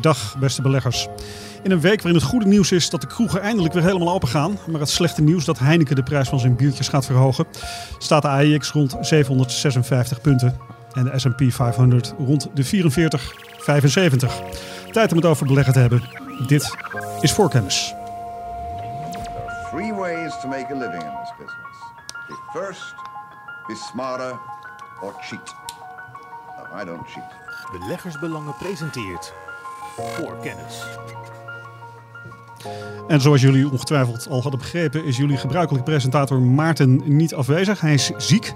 Dag beste beleggers. In een week waarin het goede nieuws is dat de kroegen eindelijk weer helemaal open gaan, maar het slechte nieuws dat Heineken de prijs van zijn biertjes gaat verhogen, staat de AEX rond 756 punten en de S&P 500 rond de 44,75. Tijd om het over beleggen te hebben. Dit is voorkennis. Three ways to make a living in this business. Be first, be smarter, or cheat. I don't cheat. Beleggersbelangen presenteert voor kennis. En zoals jullie ongetwijfeld al hadden begrepen, is jullie gebruikelijke presentator Maarten niet afwezig. Hij is ziek.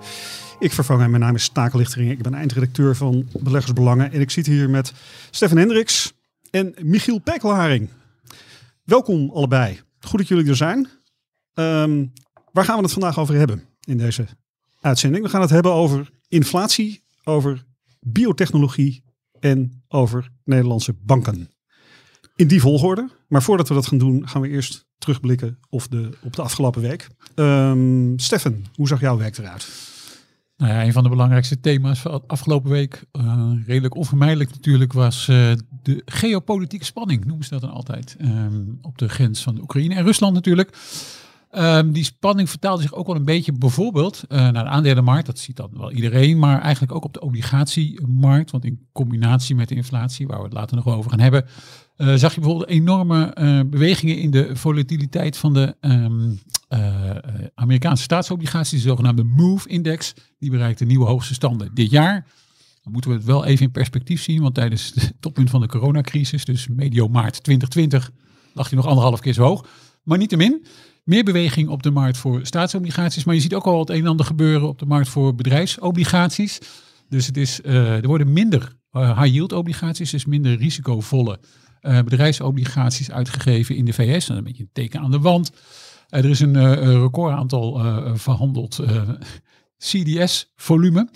Ik vervang hem. Mijn naam is Takenlichtering. Ik ben eindredacteur van Beleggersbelangen. En ik zit hier met Stefan Hendricks en Michiel Pekelharing. Welkom allebei. Goed dat jullie er zijn. Ehm, waar gaan we het vandaag over hebben in deze uitzending? We gaan het hebben over inflatie, over biotechnologie en over Nederlandse banken. In die volgorde. Maar voordat we dat gaan doen, gaan we eerst terugblikken op de, op de afgelopen week. Um, hoe zag jouw week eruit? Nou ja, een van de belangrijkste thema's van afgelopen week, uh, redelijk onvermijdelijk natuurlijk, was uh, de geopolitieke spanning, noemen ze dat dan altijd, um, op de grens van Oekraïne en Rusland natuurlijk. Um, die spanning vertaalde zich ook wel een beetje bijvoorbeeld uh, naar de aandelenmarkt. Dat ziet dan wel iedereen, maar eigenlijk ook op de obligatiemarkt. Want in combinatie met de inflatie, waar we het later nog over gaan hebben, uh, zag je bijvoorbeeld enorme uh, bewegingen in de volatiliteit van de um, Amerikaanse staatsobligaties, de zogenaamde MOVE-index. Die bereikte nieuwe hoogste standen dit jaar. Dan moeten we het wel even in perspectief zien, want tijdens het toppunt van de coronacrisis, dus medio maart 2020, lag hij nog anderhalf keer zo hoog. Maar niettemin, meer beweging op de markt voor staatsobligaties. Maar je ziet ook al het een en ander gebeuren op de markt voor bedrijfsobligaties. Dus het is, uh, er worden minder uh, high yield obligaties, dus minder risicovolle uh, bedrijfsobligaties uitgegeven in de VS. Dat is een beetje een teken aan de wand. er is een recordaantal verhandeld CDS-volume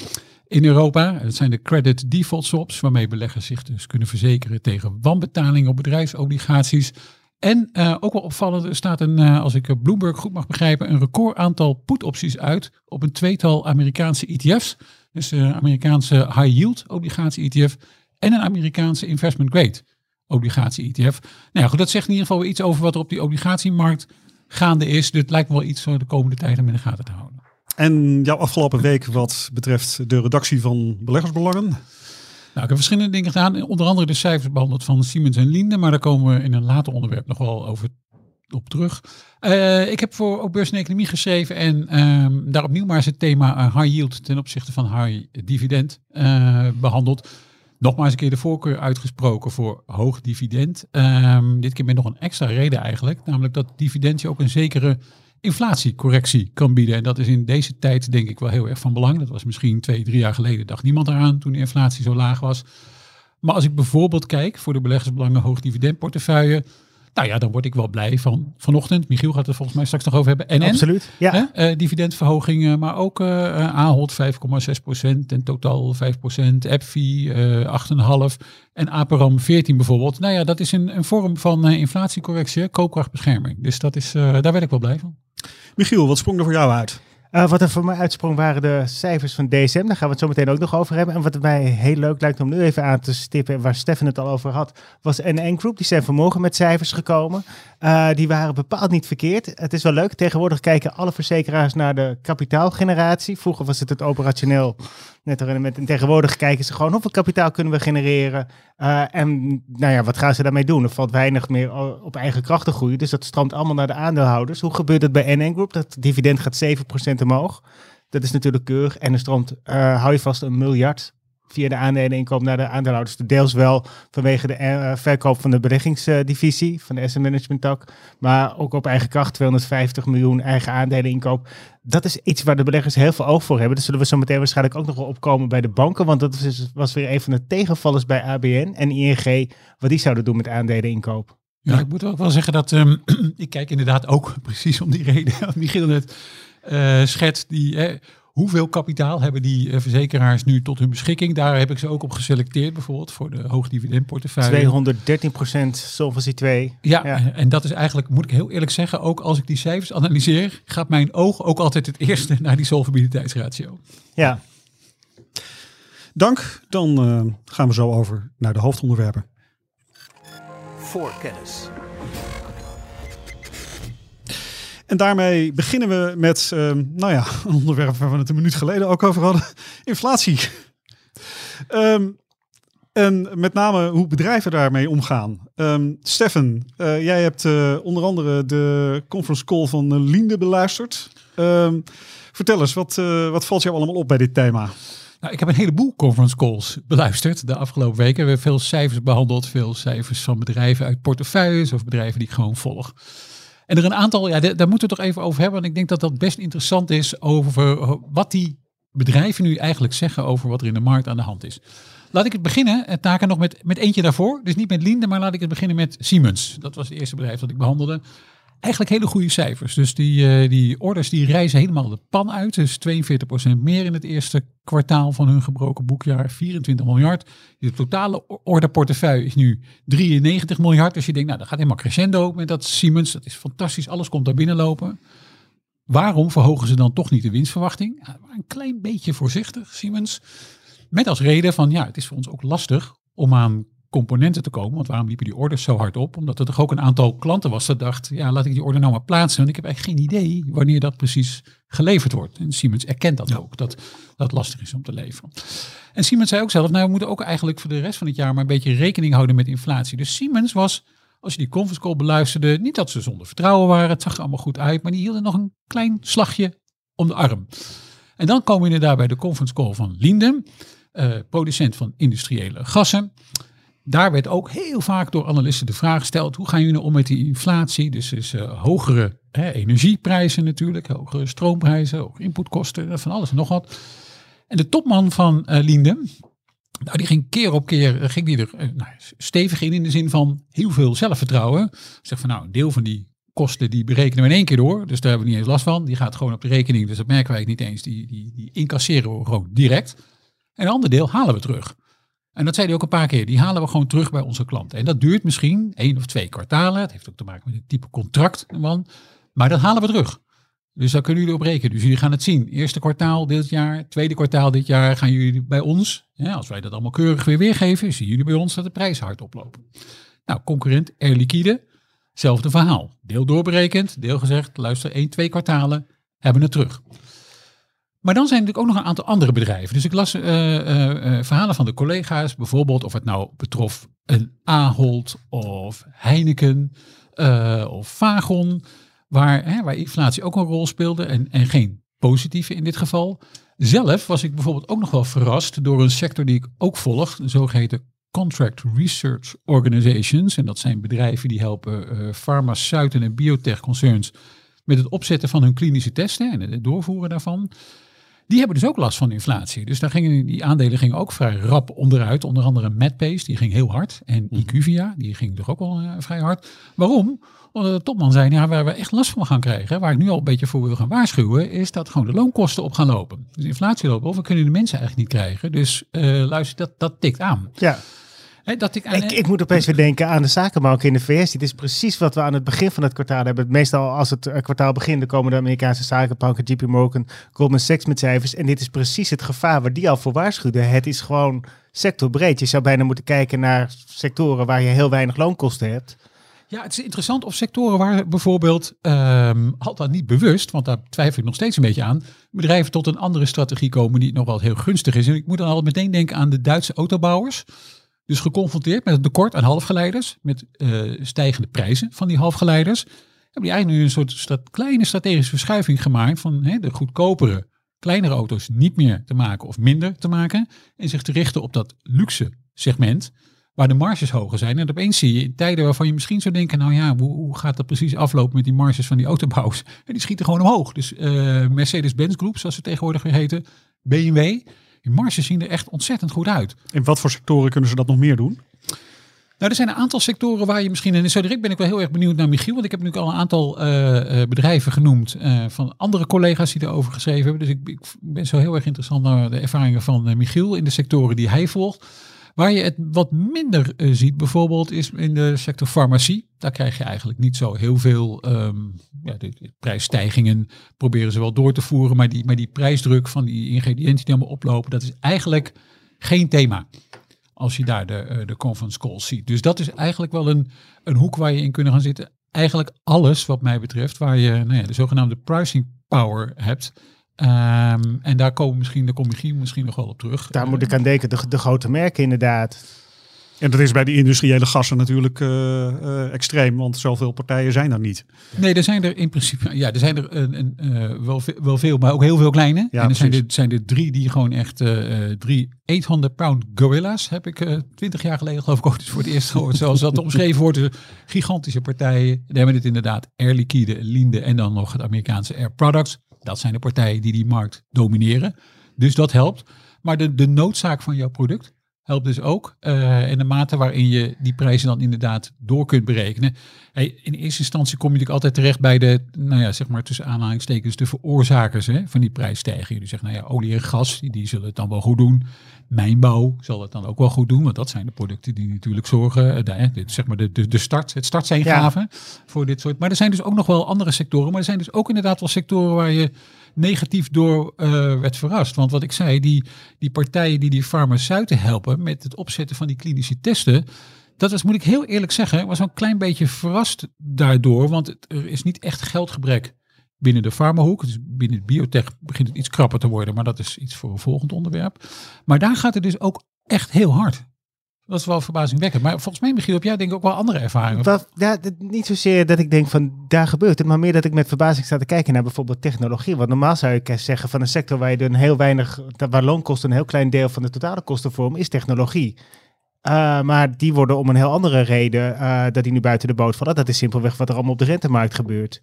in Europa. Dat zijn de credit default swaps, waarmee beleggers zich dus kunnen verzekeren tegen wanbetaling op bedrijfsobligaties. En uh, ook wel opvallend, er staat een, uh, als ik Bloomberg goed mag begrijpen, een record aantal put-opties uit op een tweetal Amerikaanse ETF's. Dus een Amerikaanse high yield obligatie ETF en een Amerikaanse investment grade obligatie ETF. Nou ja, goed, dat zegt in ieder geval iets over wat er op die obligatiemarkt gaande is. Dit lijkt me wel iets voor de komende tijd om in de gaten te houden. En jouw afgelopen week wat betreft de redactie van beleggersbelangen? Nou, ik heb verschillende dingen gedaan. Onder andere de cijfers behandeld van Siemens en Linde. Maar daar komen we in een later onderwerp nog wel over op terug. Uh, ik heb voor ook Beurs en Economie geschreven. En um, daar opnieuw maar eens het thema uh, high yield ten opzichte van high dividend uh, behandeld. Nogmaals een keer de voorkeur uitgesproken voor hoog dividend. Um, dit keer met nog een extra reden eigenlijk. Namelijk dat dividend je ook een zekere inflatiecorrectie kan bieden. En dat is in deze tijd denk ik wel heel erg van belang. Dat was misschien twee, drie jaar geleden, dacht niemand eraan toen de inflatie zo laag was. Maar als ik bijvoorbeeld kijk voor de beleggersbelangen hoog dividendportefeuille, nou ja, dan word ik wel blij van vanochtend. Michiel gaat het volgens mij straks nog over hebben. NN, Absoluut, ja. Hè, uh, dividendverhogingen, maar ook uh, Ahold 5,6% en totaal 5%, AppFi uh, 8,5% en Aperam 14 bijvoorbeeld. Nou ja, dat is een, een vorm van inflatiecorrectie, koopkrachtbescherming. Dus dat is, daar werd ik wel blij van. Michiel, wat sprong er voor jou uit? Uh, wat er voor mij uitsprong waren de cijfers van DSM. Daar gaan we het zo meteen ook nog over hebben. En wat mij heel leuk lijkt om nu even aan te stippen, waar Stefan het al over had, was NN Group. Die zijn vanmorgen met cijfers gekomen. Uh, die waren bepaald niet verkeerd. Het is wel leuk. Tegenwoordig kijken alle verzekeraars naar de kapitaalgeneratie. Vroeger was het het operationeel net met. En tegenwoordig kijken ze gewoon hoeveel kapitaal kunnen we genereren. Uh, en nou ja, wat gaan ze daarmee doen? Er valt weinig meer op eigen kracht te groeien. Dus dat stroomt allemaal naar de aandeelhouders. Hoe gebeurt het bij NN Group? Dat dividend gaat 7% omhoog. Dat is natuurlijk keurig. En er stroomt, uh, hou je vast, een miljard via de aandeleninkoop naar de aandeelhouders. Deels wel vanwege de uh, verkoop van de beleggingsdivisie van de asset management tak. Maar ook op eigen kracht 250 miljoen eigen aandeleninkoop. Dat is iets waar de beleggers heel veel oog voor hebben. Dat zullen we zo meteen waarschijnlijk ook nog wel opkomen bij de banken. Want dat was, was weer een van de tegenvallers bij ABN en ING. Wat die zouden doen met aandeleninkoop. Ja, ik moet ook wel zeggen dat um, ik kijk inderdaad ook precies om die reden. Michiel net uh, schetst. Die, eh, hoeveel kapitaal hebben die uh, verzekeraars nu tot hun beschikking? Daar heb ik ze ook op geselecteerd, bijvoorbeeld voor de hoogdividendportefeuille. 213 procent Solvency 2. Ja, ja, en dat is eigenlijk, moet ik heel eerlijk zeggen, ook als ik die cijfers analyseer, gaat mijn oog ook altijd het eerste naar die solvabiliteitsratio. Ja. Dank. Dan eh, gaan we zo over naar de hoofdonderwerpen. Voor kennis. En daarmee beginnen we met, ehm, nou ja, een onderwerp waar we het een minuut geleden ook over hadden. Inflatie. Ehm, en met name hoe bedrijven daarmee omgaan. Ehm Stefan, eh, jij hebt eh, onder andere de conference call van uh, Linde beluisterd. Vertel eens, wat, eh, wat valt jou allemaal op bij dit thema? Nou, ik heb een heleboel conference calls beluisterd de afgelopen weken. We hebben veel cijfers behandeld, veel cijfers van bedrijven uit portefeuilles of bedrijven die ik gewoon volg. En er een aantal, ja, daar moeten we toch even over hebben. Want ik denk dat dat best interessant is over wat die bedrijven nu eigenlijk zeggen over wat er in de markt aan de hand is. Laat ik het beginnen, eh, Taken, nog met, met eentje daarvoor. Dus niet met Linde, maar laat ik het beginnen met Siemens. Dat was het eerste bedrijf dat ik behandelde. Eigenlijk hele goede cijfers. Dus die, eh, die orders die reizen helemaal de pan uit. Dus 42% meer in het eerste kwartaal van hun gebroken boekjaar. 24 miljard. De totale orderportefeuille is nu 93 miljard. Dus je denkt, nou dat gaat helemaal crescendo met dat Siemens. Dat is fantastisch. Alles komt daar binnenlopen. Waarom verhogen ze dan toch niet de winstverwachting? Een klein beetje voorzichtig, Siemens. Met als reden van, ja, het is voor ons ook lastig om aan componenten te komen. Want waarom liepen die orders zo hard op? Omdat er toch ook een aantal klanten was dat dacht, ja, laat ik die order nou maar plaatsen. Want ik heb eigenlijk geen idee wanneer dat precies geleverd wordt. En Siemens erkent dat ook, dat dat lastig is om te leveren. En Siemens zei ook zelf, nou, we moeten ook eigenlijk voor de rest van het jaar maar een beetje rekening houden met inflatie. Dus Siemens was, als je die conference call beluisterde, niet dat ze zonder vertrouwen waren. Het zag er allemaal goed uit, maar die hielden nog een klein slagje om de arm. En dan komen we inderdaad bij de conference call van Linde, eh, producent van industriële gassen. Daar werd ook heel vaak door analisten de vraag gesteld: hoe gaan jullie om met die inflatie? Dus, dus eh, hogere hè, energieprijzen natuurlijk, hogere stroomprijzen, hogere inputkosten, van alles en nog wat. En de topman van eh Linde, nou, die ging keer op keer eh, ging die er eh, nou, stevig in, in de zin van heel veel zelfvertrouwen. Zeg van nou, een deel van die kosten die berekenen we in één keer door. Dus daar hebben we niet eens last van. Die gaat gewoon op de rekening, dus dat merken wij niet eens. Die, die, die incasseren we gewoon direct. En een ander deel halen we terug. En dat zei hij ook een paar keer. Die halen we gewoon terug bij onze klanten. En dat duurt misschien één of twee kwartalen. Het heeft ook te maken met het type contract. Man. Maar dat halen we terug. Dus daar kunnen jullie op rekenen. Dus jullie gaan het zien. Eerste kwartaal dit jaar, tweede kwartaal dit jaar gaan jullie bij ons. Als wij dat allemaal keurig weer weergeven, zien jullie bij ons dat de prijzen hard oplopen. Nou, concurrent Air Liquide, hetzelfde verhaal. Deel doorberekend, deel gezegd, luister, één, twee kwartalen, hebben het terug. Maar dan zijn er natuurlijk ook nog een aantal andere bedrijven. Dus ik las eh, eh, eh, verhalen van de collega's, bijvoorbeeld of het nou betrof een Ahold of Heineken of Vagon, waar, hè, waar inflatie ook een rol speelde en, en geen positieve in dit geval. Zelf was ik bijvoorbeeld ook nog wel verrast door een sector die ik ook volg, de zogeheten Contract Research Organizations. En dat zijn bedrijven die helpen farmaceuten en biotech concerns met het opzetten van hun klinische testen en het doorvoeren daarvan. Die hebben dus ook last van inflatie. Dus daar gingen, die aandelen gingen ook vrij rap onderuit. Onder andere Medpace, die ging heel hard. En IQVIA, die ging toch ook wel eh, vrij hard. Waarom? Omdat de topman zei, ja, waar we echt last van gaan krijgen, waar ik nu al een beetje voor wil gaan waarschuwen, is dat gewoon de loonkosten op gaan lopen. Dus inflatie loopt op, we kunnen de mensen eigenlijk niet krijgen. Dus eh, luister, dat, dat tikt aan. Ja, Dat aan. ik, ik moet opeens weer denken aan de zakenbank in de VS. Dit is precies wat we aan het begin van het kwartaal hebben. Meestal als het eh, kwartaal begint, dan komen de Amerikaanse zakenbanken, JP Morgan, Goldman Sachs met cijfers. En dit is precies het gevaar waar die al voor waarschuwden. Het is gewoon sectorbreed. Je zou bijna moeten kijken naar sectoren waar je heel weinig loonkosten hebt. Ja, het is interessant of sectoren waar bijvoorbeeld, ehm altijd niet bewust, want daar twijfel ik nog steeds een beetje aan, bedrijven tot een andere strategie komen die nog wel heel gunstig is. En ik moet dan altijd meteen denken aan de Duitse autobouwers. Dus geconfronteerd met een tekort aan halfgeleiders, met eh, stijgende prijzen van die halfgeleiders, hebben die eigenlijk nu een soort kleine strategische verschuiving gemaakt van hè, de goedkopere, kleinere auto's niet meer te maken of minder te maken en zich te richten op dat luxe segment waar de marges hoger zijn. En opeens zie je in tijden waarvan je misschien zou denken, nou ja, hoe, hoe gaat dat precies aflopen met die marges van die autobouwers? En die schieten gewoon omhoog. Dus eh, Mercedes-Benz Groep, zoals ze tegenwoordig weer heten, BMW, die marges zien er echt ontzettend goed uit. In wat voor sectoren kunnen ze dat nog meer doen? Nou, er zijn een aantal sectoren waar je misschien, en zo direct ben ik wel heel erg benieuwd naar Michiel, want ik heb nu al een aantal eh, eh, bedrijven genoemd eh, van andere collega's die erover geschreven hebben. Dus ik, ik ben zo heel erg interessant naar de ervaringen van Michiel in de sectoren die hij volgt. Waar je het wat minder eh, ziet, bijvoorbeeld, is in de sector farmacie. Daar krijg je eigenlijk niet zo heel veel ehm, ja, de, prijsstijgingen proberen ze wel door te voeren, maar die, maar die prijsdruk van die ingrediënten die allemaal oplopen, dat is eigenlijk geen thema. Als je daar de, eh, de conference calls ziet. Dus dat is eigenlijk wel een, een hoek waar je in kunnen gaan zitten. Eigenlijk alles wat mij betreft, waar je nou ja, de zogenaamde pricing power hebt. Ehm, en daar komen misschien, daar kom misschien nog wel op terug. Daar moet ik aan denken, de, de grote merken inderdaad. En dat is bij de industriële gassen natuurlijk eh, eh, extreem, want zoveel partijen zijn er niet. Nee, er zijn er in principe, ja, er zijn er een, een, eh, wel, ve- wel veel, maar ook heel veel kleine. Ja, en er zijn er, zijn er drie die gewoon echt, eh, eh, drie 800 pound gorillas, heb ik eh 20 jaar geleden geloof ik ooit eens voor het eerst gehoord. Zoals dat omschreven wordt, de gigantische partijen. Dan hebben we het inderdaad Air Liquide, Linde en dan nog het Amerikaanse Air Products. Dat zijn de partijen die die markt domineren. Dus dat helpt. Maar de, de noodzaak van jouw product helpt dus ook. eh en de mate waarin je die prijzen dan inderdaad door kunt berekenen. Hey, in eerste instantie kom je natuurlijk altijd terecht bij de, nou ja, zeg maar tussen aanhalingstekens, de veroorzakers hè, van die prijsstijging. Jullie zeggen, nou ja, olie en gas, die, die zullen het dan wel goed doen. Mijnbouw zal het dan ook wel goed doen, want dat zijn de producten die natuurlijk zorgen, eh, de, hè, dit, zeg maar de, de, de start, het startseingave voor dit soort. Maar er zijn dus ook nog wel andere sectoren, maar er zijn dus ook inderdaad wel sectoren waar je negatief door eh, werd verrast. Want wat ik zei, die, die partijen die die farmaceuten helpen met het opzetten van die klinische testen, dat was, moet ik heel eerlijk zeggen, was een klein beetje verrast daardoor. Want het, er is niet echt geldgebrek binnen de farmahoek. Dus binnen biotech begint het iets krapper te worden, maar dat is iets voor een volgend onderwerp. Maar daar gaat het dus ook echt heel hard. Dat is wel verbazingwekkend. Maar volgens mij, Michiel, heb jij denk ik ook wel andere ervaringen. Ja, niet zozeer dat ik denk van daar gebeurt het, maar meer dat ik met verbazing sta te kijken naar bijvoorbeeld technologie. Want normaal zou ik eh, zeggen van een sector waar je een heel weinig, waar loonkosten een heel klein deel van de totale kosten vormen, is technologie. Uh, maar die worden om een heel andere reden uh, dat die nu buiten de boot vallen. Dat is simpelweg wat er allemaal op de rentemarkt gebeurt.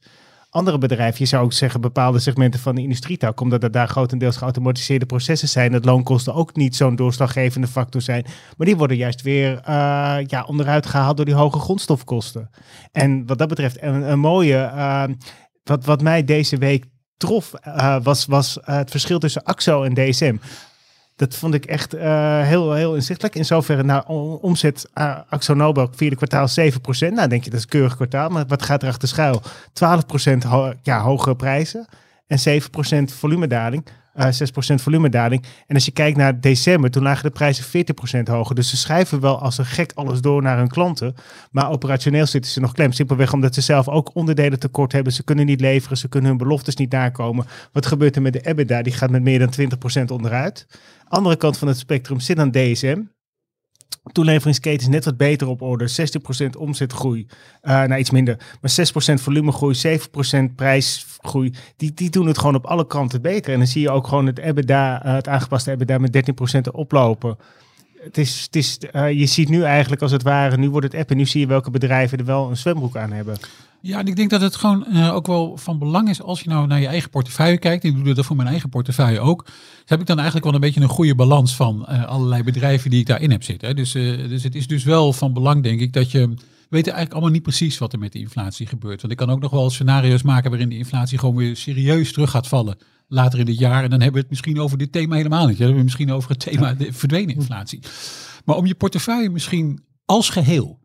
Andere bedrijven, je zou ook zeggen bepaalde segmenten van de industrietak, omdat er daar grotendeels geautomatiseerde processen zijn, dat loonkosten ook niet zo'n doorslaggevende factor zijn. Maar die worden juist weer uh, ja, onderuit gehaald door die hoge grondstofkosten. En wat dat betreft, een, mooie, uh, wat, wat mij deze week trof, uh, was, was het verschil tussen AXO en DSM. Dat vond ik echt uh, heel, heel inzichtelijk. In zoverre, nou, omzet uh, Axo Nobel, vierde kwartaal 7%. Nou, denk je, dat is een keurig kwartaal. Maar wat gaat er achter schuil? 12% ho ja, hogere prijzen en 7% volumedaling. Uh, 6% volumedaling. En als je kijkt naar december, toen lagen de prijzen 40% hoger. Dus ze schrijven wel als een gek alles door naar hun klanten. Maar operationeel zitten ze nog klem. Simpelweg omdat ze zelf ook onderdelen tekort hebben. Ze kunnen niet leveren, ze kunnen hun beloftes niet nakomen. Wat gebeurt er met de EBITDA? Die gaat met meer dan 20% onderuit. Andere kant van het spectrum zit aan DSM. Toeleveringsketen is net wat beter op orde. 60% omzetgroei, uh, nou iets minder. Maar 6% volumegroei, 7% prijsgroei. Die, die doen het gewoon op alle kanten beter. En dan zie je ook gewoon het EBITDA, uh, het aangepaste EBITDA met 13% oplopen. Het is, uh, je ziet nu eigenlijk als het ware, nu wordt het app en nu zie je welke bedrijven er wel een zwembroek aan hebben. Ja, en ik denk dat het gewoon uh, ook wel van belang is als je nou naar je eigen portefeuille kijkt. Ik doe dat voor mijn eigen portefeuille ook. Dus heb ik dan eigenlijk wel een beetje een goede balans van uh, allerlei bedrijven die ik daarin heb zitten. Hè. Dus, dus het is dus wel van belang, denk ik, dat je weet eigenlijk allemaal niet precies wat er met de inflatie gebeurt. Want ik kan ook nog wel scenario's maken waarin de inflatie gewoon weer serieus terug gaat vallen later in het jaar. En dan hebben we het misschien over dit thema helemaal niet. Dan hebben we het misschien over het thema de verdwenen inflatie. Maar om je portefeuille misschien als geheel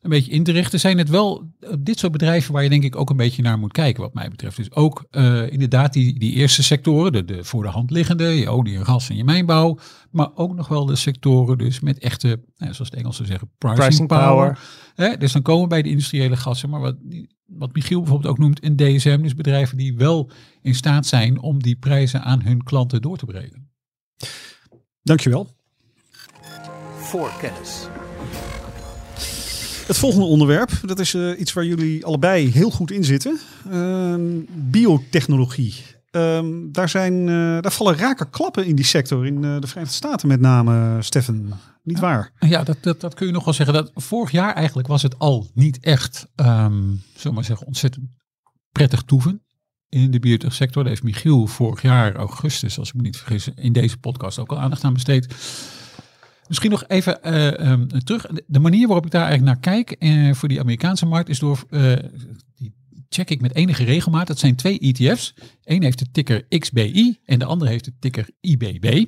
een beetje in te richten, zijn het wel dit soort bedrijven waar je denk ik ook een beetje naar moet kijken wat mij betreft. Dus ook uh, inderdaad die, die eerste sectoren, de, de voor de hand liggende, je olie en gas en je mijnbouw, maar ook nog wel de sectoren dus met echte, nou, zoals de Engelsen zeggen, pricing, Pricing power. power. Hè, dus dan komen we bij de industriële gassen, maar wat, wat Michiel bijvoorbeeld ook noemt, een DSM, dus bedrijven die wel in staat zijn om die prijzen aan hun klanten door te breken. Dankjewel. Voor kennis. Het volgende onderwerp, dat is uh, iets waar jullie allebei heel goed in zitten. Uh, biotechnologie. Um, daar, zijn, uh, daar vallen rake klappen in die sector, in de Verenigde Staten met name, Steffen. Niet waar? Ja, dat, dat, dat kun je nog wel zeggen. Dat, vorig jaar eigenlijk was het al niet echt, um, maar zeggen, ontzettend prettig toeven in de biotechsector. Daar heeft Michiel vorig jaar augustus, als ik me niet vergis, in deze podcast ook al aandacht aan besteed. Misschien nog even uh, um, terug. De manier waarop ik daar eigenlijk naar kijk uh, voor die Amerikaanse markt is door, uh, die check ik met enige regelmaat. Dat zijn twee ETF's. Eén heeft de ticker XBI en de andere heeft de ticker IBB.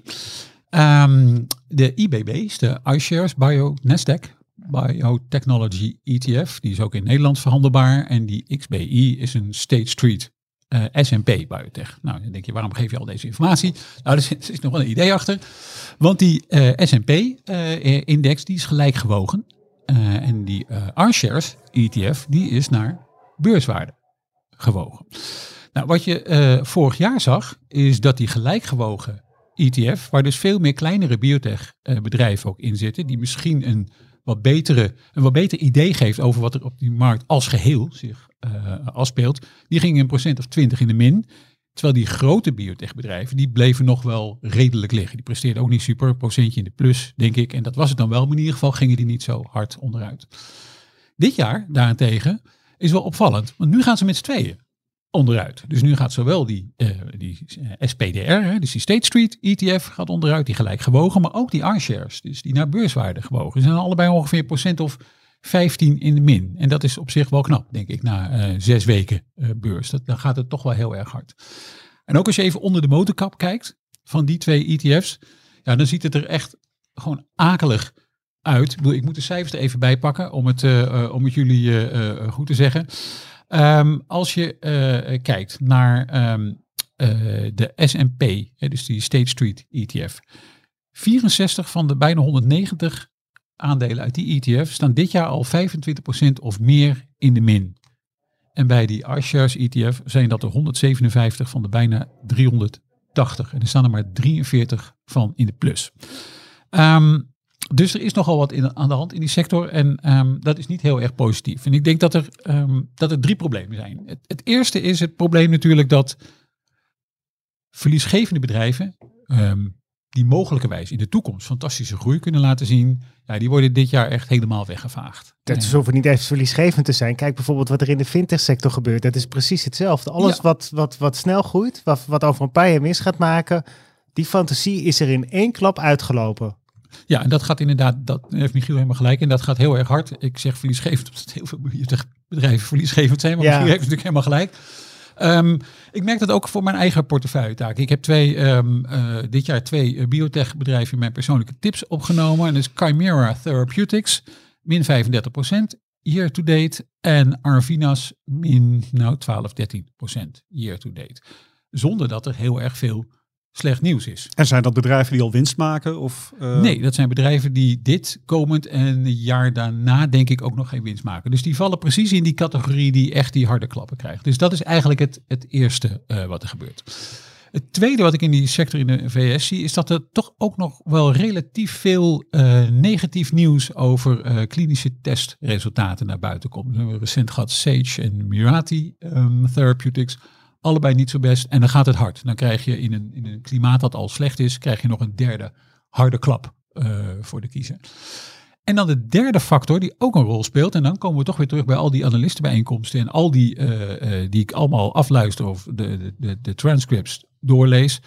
Um, de IBB is de iShares Bio Nasdaq Biotechnology ETF. Die is ook in Nederland verhandelbaar. En die XBI is een State Street eh, S&P Biotech. Nou, dan denk je, waarom geef je al deze informatie? Nou, er is, nog wel een idee achter. Want die eh S&P-index, die is gelijk gewogen. Eh, en die eh R-shares ETF, die is naar beurswaarde gewogen. Nou, wat je eh, vorig jaar zag, is dat die gelijkgewogen ETF, waar dus veel meer kleinere biotech-bedrijven ook in zitten, die misschien een wat, betere, een wat beter idee geeft over wat er op die markt als geheel zich eh, afspeelt, die gingen een procent of 20 in de min. Terwijl die grote biotechbedrijven, die bleven nog wel redelijk liggen. Die presteerden ook niet super, een procentje in de plus, denk ik. En dat was het dan wel, maar in ieder geval gingen die niet zo hard onderuit. Dit jaar daarentegen is wel opvallend, want nu gaan ze met z'n tweeën onderuit. Dus nu gaat zowel die, eh, die eh, SPDR, dus die State Street ETF, gaat onderuit, die gelijk gewogen, maar ook die R-shares, dus die naar beurswaarde gewogen. Ze zijn allebei ongeveer procent of 15 in de min. En dat is op zich wel knap, denk ik, na eh, zes weken beurs. Dat, dan gaat het toch wel heel erg hard. En ook als je even onder de motorkap kijkt van die twee ETF's, ja, dan ziet het er echt gewoon akelig uit. Ik, moet de cijfers er even bij pakken om het, om het jullie goed te zeggen. Ehm, als je eh, kijkt naar ehm, eh, de S&P, dus die State Street ETF. 64 van de bijna 190 aandelen uit die ETF staan dit jaar al 25% of meer in de min. En bij die iShares ETF zijn dat er 157 van de bijna 380. En er staan er maar 43 van in de plus. Ehm, dus er is nogal wat in, aan de hand in die sector en ehm, dat is niet heel erg positief. En ik denk dat er, ehm, dat er drie problemen zijn. Het, het eerste is het probleem natuurlijk dat verliesgevende bedrijven, ehm, die mogelijkerwijs in de toekomst fantastische groei kunnen laten zien, ja, die worden dit jaar echt helemaal weggevaagd. Dat is hoeven niet even verliesgevend te zijn. Kijk bijvoorbeeld wat er in de fintech-sector gebeurt. Dat is precies hetzelfde. Alles Ja. wat, wat, wat snel groeit, wat, wat over een paar jaar mis gaat maken, die fantasie is er in één klap uitgelopen. Ja, en dat gaat inderdaad, dat heeft Michiel helemaal gelijk. En dat gaat heel erg hard. Ik zeg verliesgevend, omdat heel veel bedrijven verliesgevend zijn. Maar Ja. Michiel heeft natuurlijk helemaal gelijk. Ehm, ik merk dat ook voor mijn eigen portefeuille taak. Ik heb twee, ehm, eh, dit jaar twee eh, biotech-bedrijven in mijn persoonlijke tips opgenomen. En dat is Chimera Therapeutics, min 35% year to date. En Arvinas, min nou, 12, 13% year to date. Zonder dat er heel erg veel slecht nieuws is. En zijn dat bedrijven die al winst maken? Of, eh, Nee, dat zijn bedrijven die dit komend en een jaar daarna denk ik ook nog geen winst maken. Dus die vallen precies in die categorie die echt die harde klappen krijgt. Dus dat is eigenlijk het, het eerste eh, wat er gebeurt. Het tweede wat ik in die sector in de VS zie, is dat er toch ook nog wel relatief veel eh, negatief nieuws over klinische testresultaten naar buiten komt. We hebben recent gehad Sage en Mirati ehm, Therapeutics. Allebei niet zo best. En dan gaat het hard. Dan krijg je in een, in een klimaat dat al slecht is, krijg je nog een derde harde klap eh, voor de kiezer. En dan de derde factor die ook een rol speelt. En dan komen we toch weer terug bij al die analistenbijeenkomsten en al die eh, eh, die ik allemaal afluister of de, de, de, transcripts doorlees.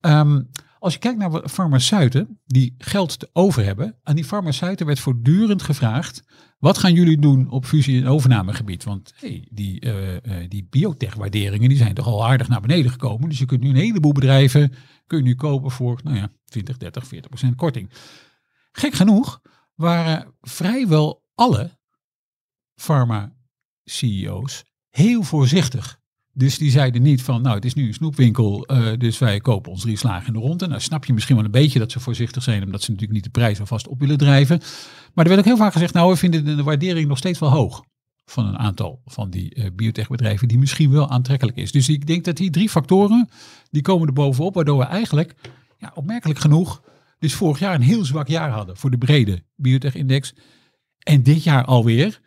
Ehm, als je kijkt naar farmaceuten die geld te over hebben, aan die farmaceuten werd voortdurend gevraagd: wat gaan jullie doen op fusie- en overnamegebied? Want hey, die, eh, die biotech-waarderingen die zijn toch al aardig naar beneden gekomen. Dus je kunt nu een heleboel bedrijven kun je nu kopen voor nou ja, 20, 30, 40 procent korting. Gek genoeg waren vrijwel alle pharma-CEO's heel voorzichtig. Dus die zeiden niet van, nou het is nu een snoepwinkel, eh, dus wij kopen ons drie slagen in de ronde. Nou snap je misschien wel een beetje dat ze voorzichtig zijn, omdat ze natuurlijk niet de prijs alvast op willen drijven. Maar er werd ook heel vaak gezegd, nou we vinden de, de waardering nog steeds wel hoog van een aantal van die eh, biotechbedrijven die misschien wel aantrekkelijk is. Dus ik denk dat die drie factoren, die komen er bovenop, waardoor we eigenlijk, ja, opmerkelijk genoeg, dus vorig jaar een heel zwak jaar hadden voor de brede biotech-index. En dit jaar alweer,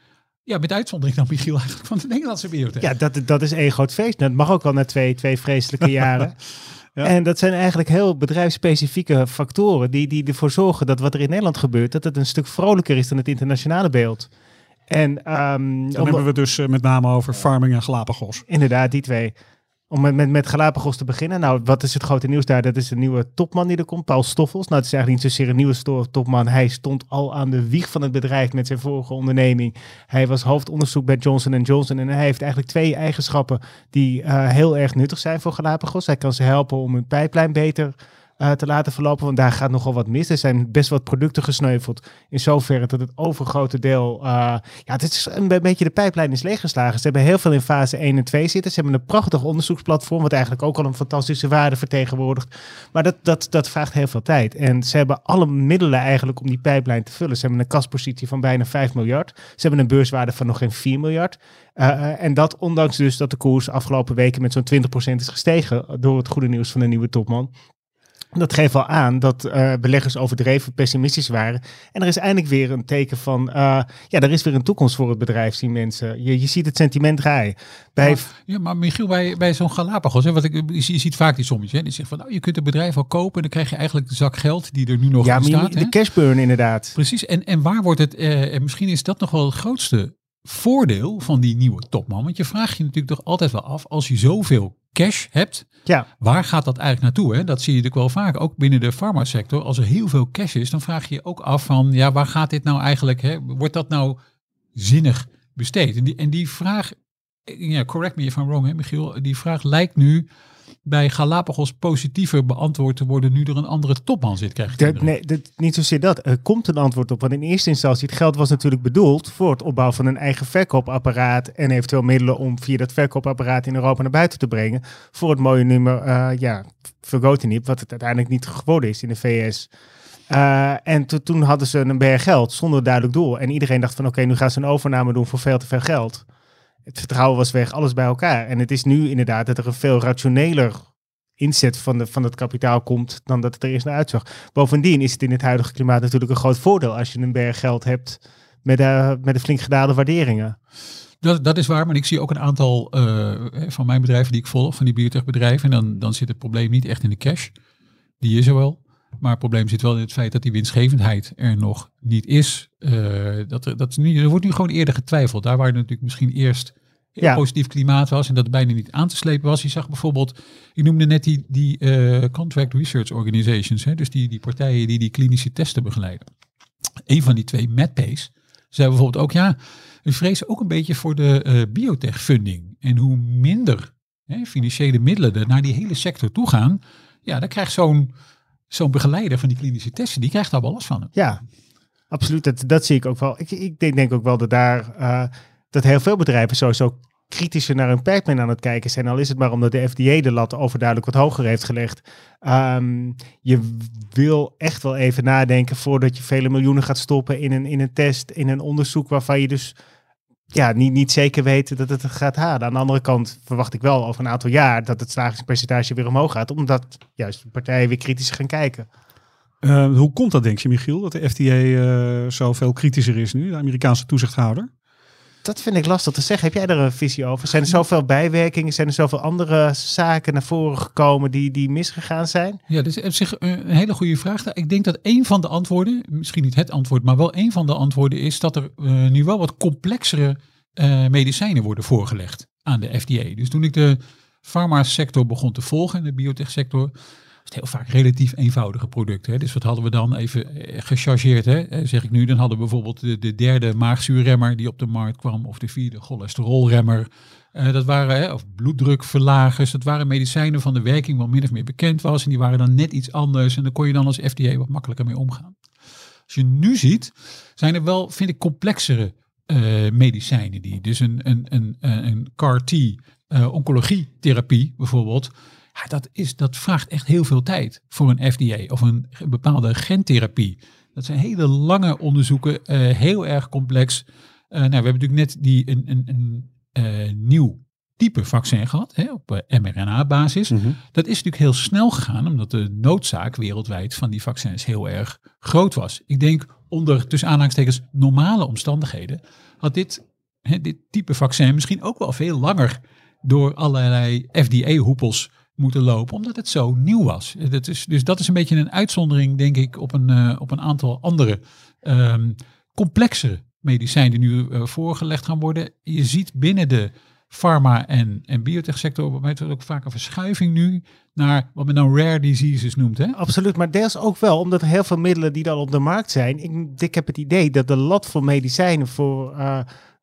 ja, met uitzondering dan Michiel eigenlijk van de Nederlandse biotech. Ja, dat, dat is één groot feest. Dat mag ook al na twee, twee vreselijke jaren. Ja. En dat zijn eigenlijk heel bedrijfsspecifieke factoren die, die ervoor zorgen dat wat er in Nederland gebeurt, dat het een stuk vrolijker is dan het internationale beeld. En ehm, Dan om- hebben we het dus eh, met name over farming en Galapagos. inderdaad, die twee. Om met, met, met Galapagos te beginnen. Nou, wat is het grote nieuws daar? Dat is een nieuwe topman die er komt, Paul Stoffels. Nou, het is eigenlijk niet zozeer een nieuwe topman. Hij stond al aan de wieg van het bedrijf met zijn vorige onderneming. Hij was hoofdonderzoek bij Johnson Johnson. En hij heeft eigenlijk twee eigenschappen die eh, heel erg nuttig zijn voor Galapagos. Hij kan ze helpen om hun pijplijn beter eh, te laten verlopen. Want daar gaat nogal wat mis. Er zijn best wat producten gesneuveld. In zoverre dat het overgrote deel. eh, ja, het is een be- beetje de pijplijn is leeggeslagen. Ze hebben heel veel in fase 1 en 2 zitten. Ze hebben een prachtig onderzoeksplatform. Wat eigenlijk ook al een fantastische waarde vertegenwoordigt. Maar dat, dat, dat vraagt heel veel tijd. En ze hebben alle middelen eigenlijk om die pijplijn te vullen. Ze hebben een kaspositie van bijna 5 miljard. Ze hebben een beurswaarde van nog geen 4 miljard. Uh, en dat ondanks dus dat de koers afgelopen weken met zo'n 20% is gestegen door het goede nieuws van de nieuwe topman. Dat geeft wel aan dat uh, beleggers overdreven pessimistisch waren. En er is eindelijk weer een teken van, uh, ja, er is weer een toekomst voor het bedrijf, zien mensen. Je, je ziet het sentiment draaien. Bij... Ja, ja, maar Michiel, bij, bij zo'n Galapagos, hè, wat ik, je, je ziet vaak die sommetjes, hè, die zegt van, nou, je kunt het bedrijf al kopen en dan krijg je eigenlijk de zak geld die er nu nog ja, in staat. Ja, de cashburn inderdaad. Precies, en, en waar wordt het, en misschien is dat nog wel het grootste voordeel van die nieuwe topman. Want je vraagt je natuurlijk toch altijd wel af, als je zoveel cash hebt, ja. waar gaat dat eigenlijk naartoe? Hè? Dat zie je natuurlijk wel vaak, ook binnen de farmasector. Als er heel veel cash is, dan vraag je je ook af van, ja, waar gaat dit nou eigenlijk, hè? wordt dat nou zinnig besteed? En die, en die vraag, ja, correct me if I'm wrong, hè, Michiel, die vraag lijkt nu bij Galapagos positiever beantwoord te worden nu er een andere topman zit, krijg de, Nee, de, niet zozeer dat. Er komt een antwoord op. Want in eerste instantie, het geld was natuurlijk bedoeld voor het opbouwen van een eigen verkoopapparaat en eventueel middelen om via dat verkoopapparaat in Europa naar buiten te brengen. Voor het mooie nummer, uh, ja, Vergotenip, wat het uiteindelijk niet geworden is in de VS. Uh, en to, toen hadden ze een berg geld zonder duidelijk doel. En iedereen dacht van oké, okay, nu gaan ze een overname doen voor veel te veel geld. Het vertrouwen was weg, alles bij elkaar. En het is nu inderdaad dat er een veel rationeler inzet van, de, van het kapitaal komt dan dat het er eerst naar uitzag. Bovendien is het in het huidige klimaat natuurlijk een groot voordeel als je een berg geld hebt met, uh, met de flink gedaalde waarderingen. Dat, dat is waar, maar ik zie ook een aantal uh, van mijn bedrijven die ik volg, van die biotechbedrijven. En dan, dan zit het probleem niet echt in de cash. Die is er wel. Maar het probleem zit wel in het feit dat die winstgevendheid er nog niet is. Uh, dat er, dat nu, er wordt nu gewoon eerder getwijfeld. Daar waar er natuurlijk misschien eerst heel ja. positief klimaat was en dat het bijna niet aan te slepen was. Je zag bijvoorbeeld, ik noemde net die, die uh, contract research organizations, hè, dus die, die partijen die die klinische testen begeleiden. Een van die twee, MedPace, zei bijvoorbeeld ook, ja, we vrezen ook een beetje voor de uh, biotech funding. En hoe minder hè, financiële middelen er naar die hele sector toe gaan, ja, dan krijgt zo'n zo'n begeleider van die klinische testen, die krijgt daar wel last van. Ja, absoluut. Dat, dat zie ik ook wel. Ik, ik denk, ook wel dat daar uh, dat heel veel bedrijven sowieso kritischer naar hun pipeline aan het kijken zijn. Al is het maar omdat de FDA de lat overduidelijk wat hoger heeft gelegd. Um, je wil echt wel even nadenken voordat je vele miljoenen gaat stoppen in een, in een test, in een onderzoek waarvan je dus ja, niet, niet zeker weet dat het gaat halen. Aan de andere kant verwacht ik wel over een aantal jaar dat het slagingspercentage weer omhoog gaat, omdat juist de partijen weer kritisch gaan kijken. Uh, hoe komt dat, denk je, Michiel, dat de FDA uh, zoveel kritischer is nu, de Amerikaanse toezichthouder? Dat vind ik lastig te zeggen. Heb jij er een visie over? Zijn er zoveel bijwerkingen? Zijn er zoveel andere zaken naar voren gekomen die, die misgegaan zijn? Ja, dat is op zich een hele goede vraag. Ik denk dat een van de antwoorden, misschien niet het antwoord, maar wel een van de antwoorden is dat er uh, nu wel wat complexere uh, medicijnen worden voorgelegd aan de FDA. Dus toen ik de farmasector begon te volgen in de biotechsector, het heel vaak relatief eenvoudige producten. Hè. Dus wat hadden we dan even gechargeerd, hè? zeg ik nu. Dan hadden we bijvoorbeeld de, de derde maagzuurremmer die op de markt kwam, of de vierde cholesterolremmer. Uh, dat waren, hè, of bloeddrukverlagers, dat waren medicijnen van de werking wat min of meer bekend was. En die waren dan net iets anders. En daar kon je dan als FDA wat makkelijker mee omgaan. Als je nu ziet, zijn er wel, vind ik, complexere medicijnen die. Dus een, een, een, een CAR-T, uh, oncologietherapie bijvoorbeeld. Ja, dat, is, dat vraagt echt heel veel tijd voor een FDA of een bepaalde gentherapie. Dat zijn hele lange onderzoeken, uh, heel erg complex. Uh, nou, we hebben natuurlijk net die, een, een, een uh, nieuw type vaccin gehad, hè, op mRNA-basis. Mm -hmm. Dat is natuurlijk heel snel gegaan, omdat de noodzaak wereldwijd van die vaccins heel erg groot was. Ik denk onder tussen aanhalingstekens normale omstandigheden had dit, hè, dit type vaccin misschien ook wel veel langer door allerlei FDA-hoepels moeten lopen, omdat het zo nieuw was. Dat is, dus dat is een beetje een uitzondering, denk ik, op een, uh, op een aantal andere um, complexere medicijnen die nu uh, voorgelegd gaan worden. Je ziet binnen de pharma- en, en biotechsector ook vaak een verschuiving nu naar wat men dan rare diseases noemt. Hè? Absoluut, maar deels ook wel, omdat er heel veel middelen die dan op de markt zijn. Ik, ik heb het idee dat de lat voor medicijnen voor... Uh,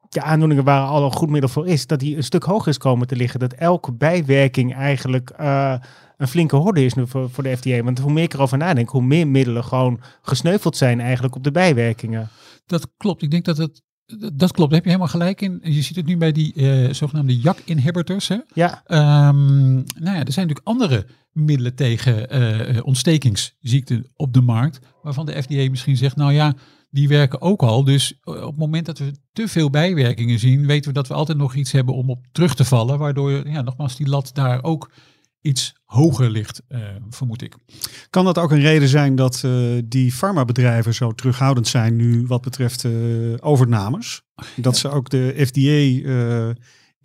ja, aandoeningen waar al een goed middel voor is, dat die een stuk hoger is komen te liggen. Dat elke bijwerking eigenlijk eh, een flinke horde is nu voor, voor de FDA. Want hoe meer ik erover nadenk, hoe meer middelen gewoon gesneuveld zijn eigenlijk op de bijwerkingen. Dat klopt. Ik denk dat het. Dat klopt, daar heb je helemaal gelijk in. Je ziet het nu bij die eh, zogenaamde JAK-inhibitors. Ja, Ehm, nou ja, er zijn natuurlijk andere middelen tegen eh, ontstekingsziekten op de markt, waarvan de FDA misschien zegt, nou ja, die werken ook al. Dus eh, op het moment dat we te veel bijwerkingen zien, weten we dat we altijd nog iets hebben om op terug te vallen, waardoor, ja, nogmaals, die lat daar ook iets hoger ligt, eh, vermoed ik. Kan dat ook een reden zijn dat eh, die farmabedrijven zo terughoudend zijn nu wat betreft overnames? Dat ze ook de FDA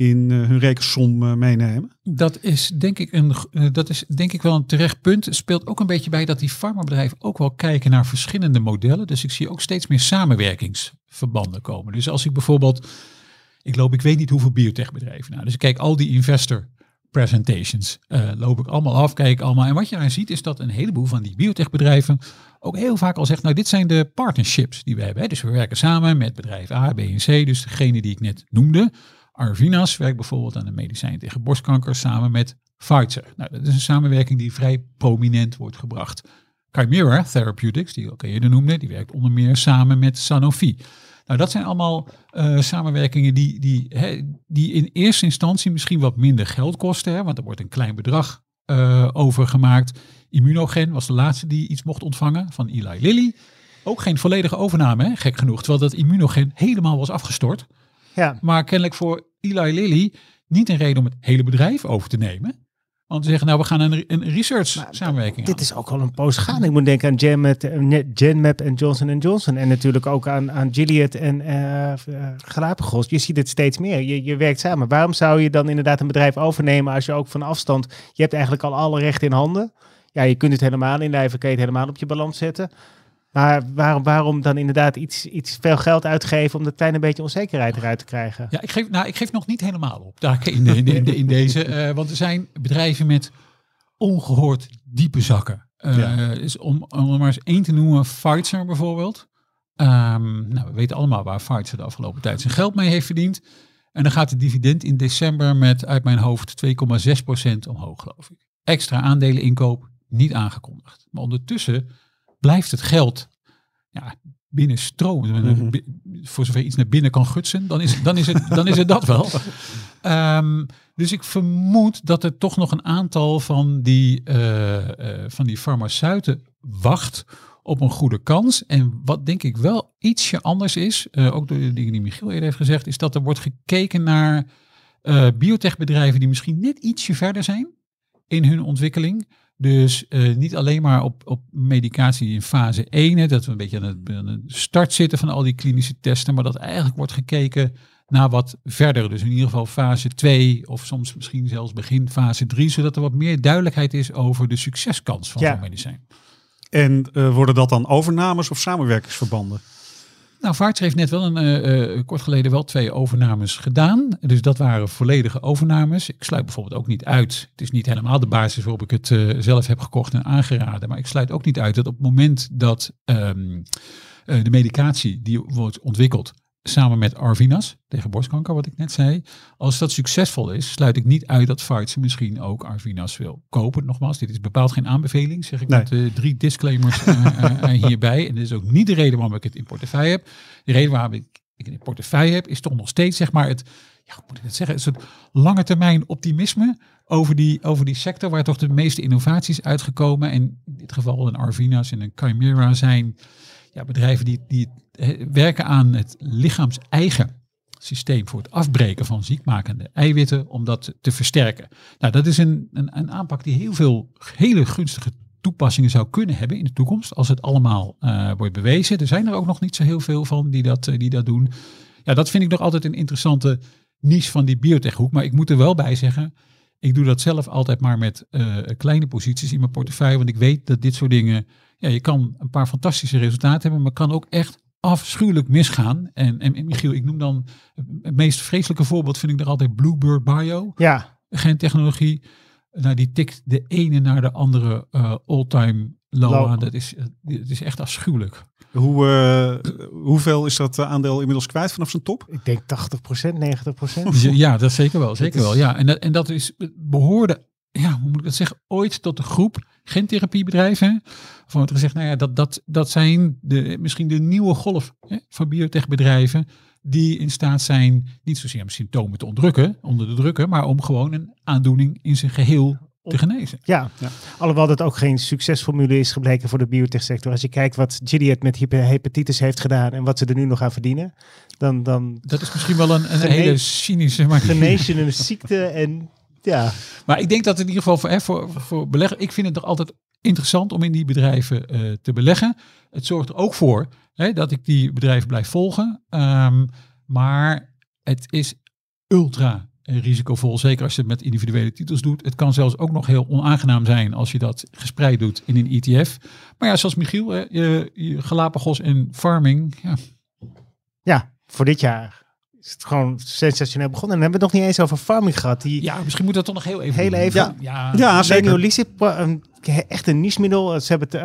in eh, hun rekensom eh, meenemen? Dat is denk ik een, eh, dat is denk ik wel een terecht punt. Het speelt ook een beetje bij dat die farmabedrijven ook wel kijken naar verschillende modellen. Dus ik zie ook steeds meer samenwerkingsverbanden komen. Dus als ik bijvoorbeeld, ik loop, ik weet niet hoeveel biotechbedrijven. Nou, dus ik kijk al die investor presentations, loop ik allemaal af, kijk allemaal. En wat je daar ziet is dat een heleboel van die biotechbedrijven ook heel vaak al zegt, nou dit zijn de partnerships die we hebben. Dus we werken samen met bedrijf A, B en C. Dus degene die ik net noemde, Arvinas werkt bijvoorbeeld aan een medicijn tegen borstkanker samen met Pfizer. Nou, dat is een samenwerking die vrij prominent wordt gebracht. Chimera Therapeutics, die ik al eerder noemde, die werkt onder meer samen met Sanofi. Nou, dat zijn allemaal eh, samenwerkingen die, die, die in eerste instantie misschien wat minder geld kosten, hè, want er wordt een klein bedrag eh, over gemaakt. Immunogen was de laatste die iets mocht ontvangen van Eli Lilly. Ook geen volledige overname, hè, gek genoeg, terwijl dat Immunogen helemaal was afgestort. Ja. Maar kennelijk voor Eli Lilly niet een reden om het hele bedrijf over te nemen. Want ze zeggen, nou, we gaan een, een research samenwerking Dit aan. is ook al een poos gaan. Ik moet denken aan Genmap, eh, Genmap en Johnson Johnson. En natuurlijk ook aan, aan Gilead en eh, Galapagos. Je ziet het steeds meer. Je, je werkt samen. Waarom zou je dan inderdaad een bedrijf overnemen als je ook van afstand... Je hebt eigenlijk al alle rechten in handen. Ja, je kunt het helemaal kun je het helemaal op je balans zetten. Maar waarom, waarom dan inderdaad iets, iets veel geld uitgeven om dat kleine beetje onzekerheid eruit te krijgen? Ja, ik geef, nou, ik geef nog niet helemaal op daar in, de, in, de, in, de- in deze. eh, want er zijn bedrijven met ongehoord diepe zakken. Ja. dus om, om er maar eens één te noemen, Pfizer bijvoorbeeld. Ehm, nou, we weten allemaal waar Pfizer de afgelopen tijd zijn geld mee heeft verdiend. En dan gaat de dividend in december met uit mijn hoofd 2,6% omhoog, geloof ik. Extra aandeleninkoop niet aangekondigd. Maar ondertussen blijft het geld ja, binnenstromen. Mhm. Bi- Voor zover iets naar binnen kan gutsen, dan is, dan is, het, dan is het dat wel. Ehm, dus ik vermoed dat er toch nog een aantal van die, eh, eh, van die farmaceuten wacht op een goede kans. En wat denk ik wel ietsje anders is, eh, ook door de dingen die Michiel eerder heeft gezegd, is dat er wordt gekeken naar eh, biotechbedrijven die misschien net ietsje verder zijn in hun ontwikkeling. Dus eh, niet alleen maar op, op medicatie in fase 1, hè, dat we een beetje aan, het, aan de start zitten van al die klinische testen, maar dat eigenlijk wordt gekeken naar wat verder. Dus in ieder geval fase 2 of soms misschien zelfs begin fase 3, zodat er wat meer duidelijkheid is over de succeskans van Ja. zo'n medicijn. En eh, worden dat dan overnames of samenwerkingsverbanden? Nou, Vaarts heeft net wel een, eh, kort geleden wel twee overnames gedaan. Dus dat waren volledige overnames. Ik sluit bijvoorbeeld ook niet uit. Het is niet helemaal de basis waarop ik het eh, zelf heb gekocht en aangeraden. Maar ik sluit ook niet uit dat op het moment dat ehm, eh, de medicatie die wordt ontwikkeld samen met Arvinas tegen borstkanker, wat ik net zei. Als dat succesvol is, sluit ik niet uit dat Pfizer misschien ook Arvinas wil kopen. Nogmaals, dit is bepaald geen aanbeveling, zeg ik Nee. met eh, drie disclaimers eh, eh, hierbij. En dit is ook niet de reden waarom ik het in portefeuille heb. De reden waarom ik, ik het in portefeuille heb, is toch nog steeds zeg maar het, ja, hoe moet ik het zeggen, een soort lange termijn optimisme over die, over die sector waar toch de meeste innovaties uitgekomen. En in dit geval een Arvinas en een Chimera zijn ja, bedrijven die, die werken aan het lichaams eigen systeem voor het afbreken van ziekmakende eiwitten om dat te versterken. Nou, dat is een, een, een aanpak die heel veel hele gunstige toepassingen zou kunnen hebben in de toekomst als het allemaal eh, wordt bewezen. Er zijn er ook nog niet zo heel veel van die dat, eh, die dat doen. Ja, dat vind ik nog altijd een interessante niche van die biotechhoek. Maar ik moet er wel bij zeggen, ik doe dat zelf altijd maar met eh, kleine posities in mijn portefeuille. Want ik weet dat dit soort dingen, ja, je kan een paar fantastische resultaten hebben, maar kan ook echt afschuwelijk misgaan. En, en, en Michiel, ik noem dan het meest vreselijke voorbeeld vind ik er altijd Bluebird Bio Ja, gentechnologie. Nou, die tikt de ene naar de andere eh all-time Loa. dat is, eh, het is echt afschuwelijk. Hoe, eh, hoeveel is dat aandeel inmiddels kwijt vanaf zijn top? Ik denk 80%, 90%. Dus ja, dat zeker wel. Zeker is- wel. Ja, en dat, en dat is behoorde, ja, hoe moet ik dat zeggen, ooit tot de groep gentherapiebedrijven. Van wordt gezegd, nou ja, dat, dat, dat zijn de, misschien de nieuwe golf hè, van biotechbedrijven. Die in staat zijn, niet zozeer om symptomen te onderdrukken, onder de drukken, maar om gewoon een aandoening in zijn geheel te genezen. Ja. Ja. alhoewel dat ook geen succesformule is gebleken voor de biotechsector. Als je kijkt wat Gilead met hepatitis heeft gedaan en wat ze er nu nog aan verdienen, dan, dan Dat is misschien wel een, een hele cynische, maar genees je een ziekte en ja. Maar ik denk dat in ieder geval voor, hè, voor, voor beleggen, ik vind het toch altijd interessant om in die bedrijven eh, te beleggen. Het zorgt er ook voor hè, dat ik die bedrijven blijf volgen. Ehm, maar het is ultra risicovol, zeker als je het met individuele titels doet. Het kan zelfs ook nog heel onaangenaam zijn als je dat gespreid doet in een ETF. Maar ja, zoals Michiel, hè, je, je Galapagos en farming, ja, ja, voor dit jaar is het gewoon sensationeel begonnen. En dan hebben we het nog niet eens over farming gehad. Die ja misschien moet dat toch nog heel even Heel even. Ja, ja, Ja, zeker. Leniolisib, een, echt een niche-middel. Ze hebben het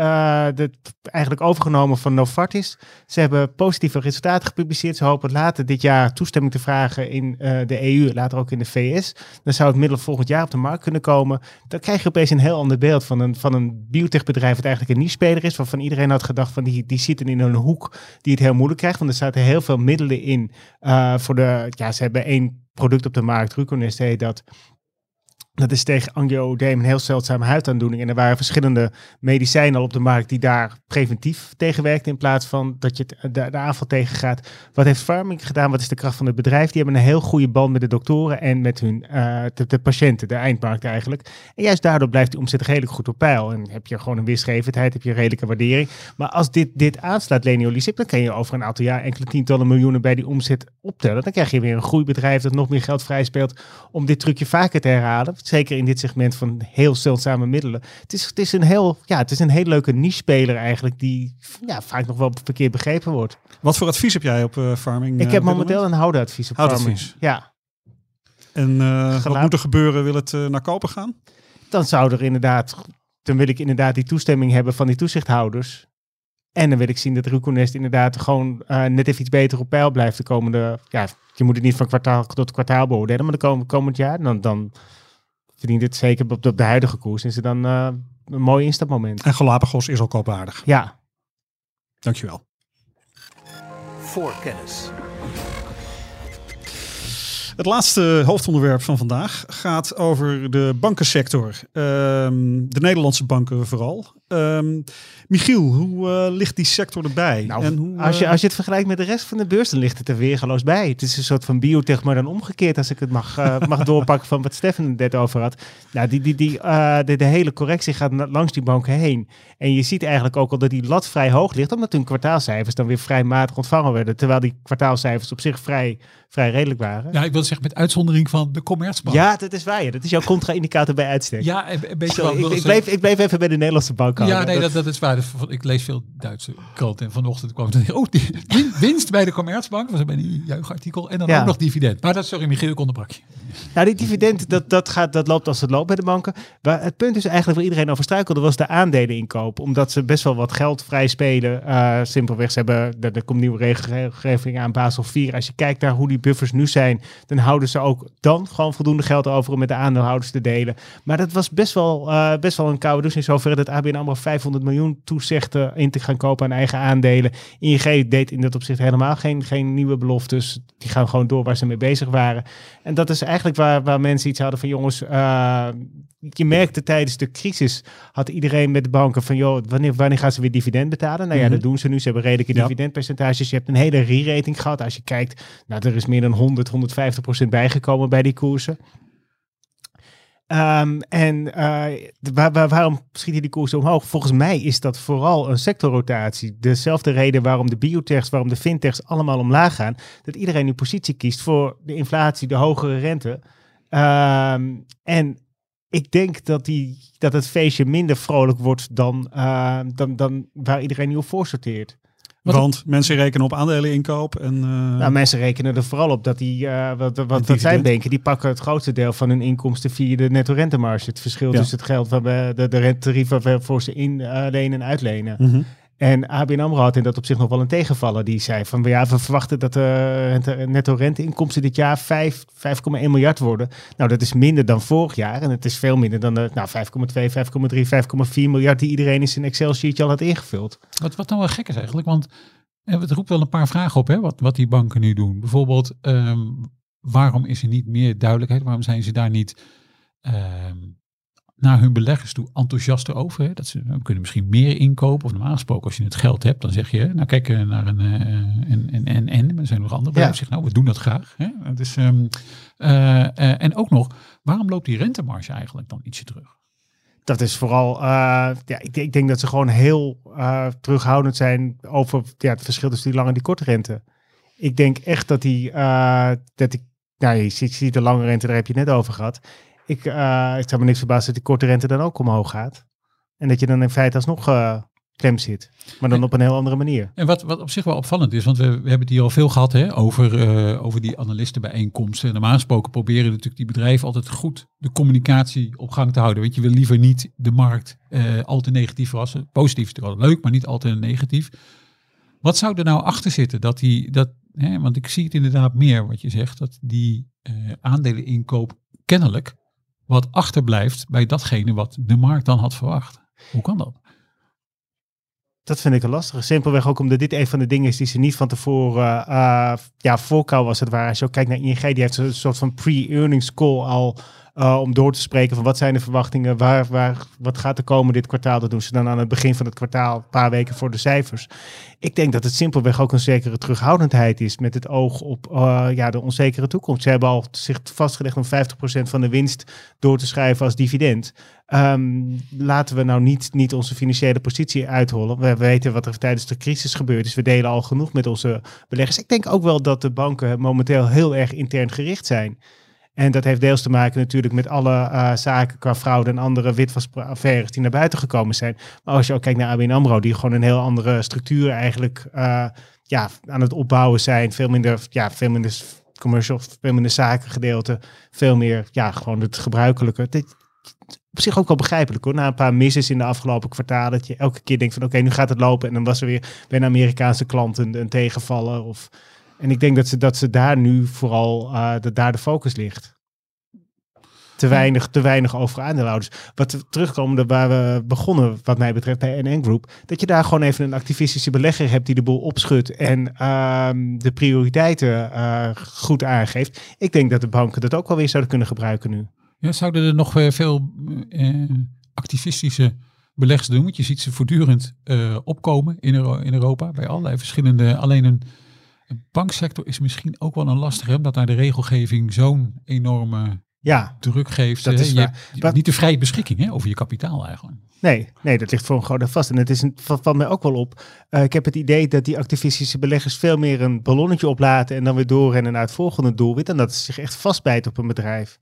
eh, eigenlijk overgenomen van Novartis. Ze hebben positieve resultaten gepubliceerd. Ze hopen later dit jaar toestemming te vragen in eh, de EU, later ook in de VS. Dan zou het middel volgend jaar op de markt kunnen komen. Dan krijg je opeens een heel ander beeld van een, van een biotechbedrijf dat eigenlijk een niche-speler is. Waarvan iedereen had gedacht van die, die zitten in een hoek die het heel moeilijk krijgt. Want er zaten heel veel middelen in eh, voor de... Ja, ze hebben één product op de markt, Ruconest heet dat. Dat is tegen angioedeem, een heel zeldzame huidaandoening. En er waren verschillende medicijnen al op de markt die daar preventief tegen werkten. In plaats van dat je het- de, de aanval tegen gaat. Wat heeft Farming gedaan? Wat is de kracht van het bedrijf? Die hebben een heel goede band met de doktoren en met hun, eh, de, patiënten, de eindmarkt eigenlijk. En juist daardoor blijft die omzet redelijk goed op peil. En heb je gewoon een winstgevendheid, heb je redelijke waardering. Maar als dit, dit aanslaat, Leniolisib, dan kan je over een aantal jaar enkele tientallen miljoenen bij die omzet optellen. Dan krijg je weer een groeibedrijf dat nog meer geld vrijspeelt om dit trucje vaker te herhalen. Zeker in dit segment van heel zeldzame middelen. Het is, het is, een, heel, ja, het is een heel leuke niche-speler eigenlijk, die ja, vaak nog wel verkeerd begrepen wordt. Wat voor advies heb jij op eh, farming? Ik eh, heb momenteel moment? een houdeadvies op Houdadvies. farming. Ja, En eh, wat Gelaat- moet er gebeuren? Wil het eh, naar kopen gaan? dan zou er inderdaad, dan wil ik inderdaad die toestemming hebben van die toezichthouders. En dan wil ik zien dat Ruconest inderdaad gewoon net even iets beter op peil blijft de komende, ja, je moet het niet van kwartaal tot kwartaal beoordelen, maar de komend, komend jaar, dan, dan verdient het zeker op de, op de huidige koers, is het dan eh, een mooi instapmoment. En Galapagos is al koopwaardig. Ja, Dankjewel. Voor kennis. Het laatste hoofdonderwerp van vandaag gaat over de bankensector. Ehm, de Nederlandse banken vooral. Ehm, Michiel, hoe eh, ligt die sector erbij? Nou, en hoe, als, je, eh, als je het vergelijkt met de rest van de beurs, dan ligt het er weergeloos bij. Het is een soort van biotech, maar dan omgekeerd, als ik het mag, eh, mag doorpakken van wat Stefan net over had. Nou, die, die, die, eh, de, de hele correctie gaat langs die banken heen. En je ziet eigenlijk ook al dat die lat vrij hoog ligt, omdat hun kwartaalcijfers dan weer vrij matig ontvangen werden. Terwijl die kwartaalcijfers op zich vrij, vrij redelijk waren. Ja, ik wil zeggen met uitzondering van de Commerzbank. Ja, dat is waar. ja. Dat is jouw contra-indicator bij uitstek. Ja, een, een beetje Sorry, wel. ik, ik, bleef, ik bleef even bij de Nederlandse bank Ja, nee, dat, dat is waar. Ik lees veel Duitse kranten en vanochtend kwam er oh, die, win- winst bij de Commerzbank, was bij die juichartikel, en dan Ja. ook nog dividend. Maar dat, sorry Michiel, ik onderbrak je. Nou, die dividend, dat, dat, gaat, dat loopt als het loopt bij de banken. Maar het punt is eigenlijk waar iedereen over struikelde, was de aandeleninkoop. Omdat ze best wel wat geld vrij spelen. Eh, simpelweg, ze hebben, er, er komt nieuwe regelgeving aan Basel 4. Als je kijkt naar hoe die buffers nu zijn, dan houden ze ook dan gewoon voldoende geld over om met de aandeelhouders te delen. Maar dat was best wel, eh, best wel een koude douche in zoverre dat ABN AMRO 500 miljoen toezegt eh, in te gaan kopen aan eigen aandelen. ING deed in dat opzicht helemaal geen, geen nieuwe beloftes. Die gaan gewoon door waar ze mee bezig waren. En dat is eigenlijk waar, waar mensen iets hadden van jongens, eh, je merkte tijdens de crisis had iedereen met de banken van joh, wanneer, wanneer gaan ze weer dividend betalen? Nou ja, Mhm. dat doen ze nu. Ze hebben redelijke Ja. dividendpercentages. Je hebt een hele re-rating gehad. Als je kijkt, nou, er is meer dan 100, 150 procent bijgekomen bij die koersen. Ehm, en eh, de- waar, waar- waarom schieten die koersen omhoog? Volgens mij is dat vooral een sectorrotatie. Dezelfde reden waarom de biotechs, waarom de fintechs allemaal omlaag gaan. Dat iedereen nu positie kiest voor de inflatie, de hogere rente. Ehm, en ik denk dat, die, dat het feestje minder vrolijk wordt dan, eh, dan, dan waar iedereen nu op voor sorteert. Wat- Want mensen rekenen op aandeleninkoop en... eh, Nou, mensen rekenen er vooral op dat die, eh, wat, wat, wat zij denken, die pakken het grootste deel van hun inkomsten via de netto rentemarge. Het verschil Ja. tussen het geld van we- de, de rentetarieven waarvoor ze inlenen en uitlenen. mhm. En ABN AMRO had in dat op zich nog wel een tegenvaller. Die zei van, ja, we verwachten dat de rente, netto renteinkomsten dit jaar 5, 5,1 miljard worden. Nou, dat is minder dan vorig jaar. En het is veel minder dan de nou, 5,2, 5,3, 5,4 miljard die iedereen in zijn Excel-sheetje al had ingevuld. Wat, wat nou wel gek is eigenlijk, want eh, het roept wel een paar vragen op, hè, wat, wat die banken nu doen. Bijvoorbeeld, ehm, waarom is er niet meer duidelijkheid? Waarom zijn ze daar niet ehm, naar hun beleggers toe enthousiaster over? Hè? Dat ze we kunnen misschien meer inkopen. Of normaal gesproken, als je het geld hebt, dan zeg je, nou kijk eh, naar een eh, en en en en. Maar er zijn nog andere bedrijven die zeggen, nou, we doen dat graag. Hè? Dus, ehm, eh, en ook nog, waarom loopt die rentemarge eigenlijk dan ietsje terug? Dat is vooral, ja, ik, ik denk dat ze gewoon heel terughoudend zijn over ja, het verschil tussen die lange en die korte rente. Ik denk echt dat die, dat die, nou je ziet, je ziet de lange rente, daar heb je het net over gehad. Ik, eh ik zou me niks verbazen dat die korte rente dan ook omhoog gaat. En dat je dan in feite alsnog eh klem zit. Maar dan op een heel andere manier. En wat, wat op zich wel opvallend is, want we, we hebben het hier al veel gehad hè, over, eh, over die analistenbijeenkomsten. En normaal gesproken proberen natuurlijk die bedrijven altijd goed de communicatie op gang te houden. Want je wil liever niet de markt eh al te negatief verrassen. Positief is natuurlijk wel leuk, maar niet altijd negatief. Wat zou er nou achter zitten? Dat die, dat, hè, want ik zie het inderdaad meer wat je zegt, dat die aandeleninkoop kennelijk wat achterblijft bij datgene wat de markt dan had verwacht. Hoe kan dat? Dat vind ik een lastige. Simpelweg ook omdat dit een van de dingen is die ze niet van tevoren eh ja, als het ware. Als je kijkt naar ING, die heeft een soort van pre-earnings call al eh, om door te spreken van wat zijn de verwachtingen, waar, waar, wat gaat er komen dit kwartaal. Dat doen ze dan aan het begin van het kwartaal, een paar weken voor de cijfers. Ik denk dat het simpelweg ook een zekere terughoudendheid is met het oog op eh, ja, de onzekere toekomst. Ze hebben al zich vastgelegd om 50% van de winst door te schrijven als dividend. Ehm, laten we nou niet, niet onze financiële positie uithollen. We weten wat er tijdens de crisis gebeurd is. We delen al genoeg met onze beleggers. Ik denk ook wel dat de banken momenteel heel erg intern gericht zijn. En dat heeft deels te maken natuurlijk met alle eh, zaken qua fraude en andere witwasaffaires die naar buiten gekomen zijn. Maar als je ook kijkt naar ABN AMRO, die gewoon een heel andere structuur eigenlijk eh, ja, aan het opbouwen zijn. Veel minder, ja, veel minder commercial, veel minder zakengedeelte. Veel meer, ja, gewoon het gebruikelijke. Dit, op zich ook wel begrijpelijk hoor. Na een paar misses in de afgelopen kwartalen. Dat je elke keer denkt van oké, nu gaat het lopen. En dan was er weer bij een Amerikaanse klant een, een tegenvaller. Of, en ik denk dat ze, dat ze daar nu vooral, eh, dat daar de focus ligt. Te weinig, te weinig over aandeelhouders. Wat we terugkomen waar we begonnen, wat mij betreft, bij NN Group. Dat je daar gewoon even een activistische belegger hebt die de boel opschudt en ehm, de prioriteiten eh, goed aangeeft. Ik denk dat de banken dat ook wel weer zouden kunnen gebruiken nu. Ja, zouden er nog veel eh, activistische beleggers doen? Want je ziet ze voortdurend opkomen in, Euro- in Europa bij allerlei verschillende. Alleen een, een banksector is misschien ook wel een lastige, omdat daar de regelgeving zo'n enorme Ja, druk geeft. Dat is je hebt niet de vrije beschikking hè, over je kapitaal eigenlijk. Nee, nee, dat ligt voor een groot vast. En het is een, valt mij ook wel op. Eh, ik heb het idee dat die activistische beleggers veel meer een ballonnetje oplaten en dan weer doorrennen naar het volgende doelwit. En dat het zich echt vastbijt op een bedrijf.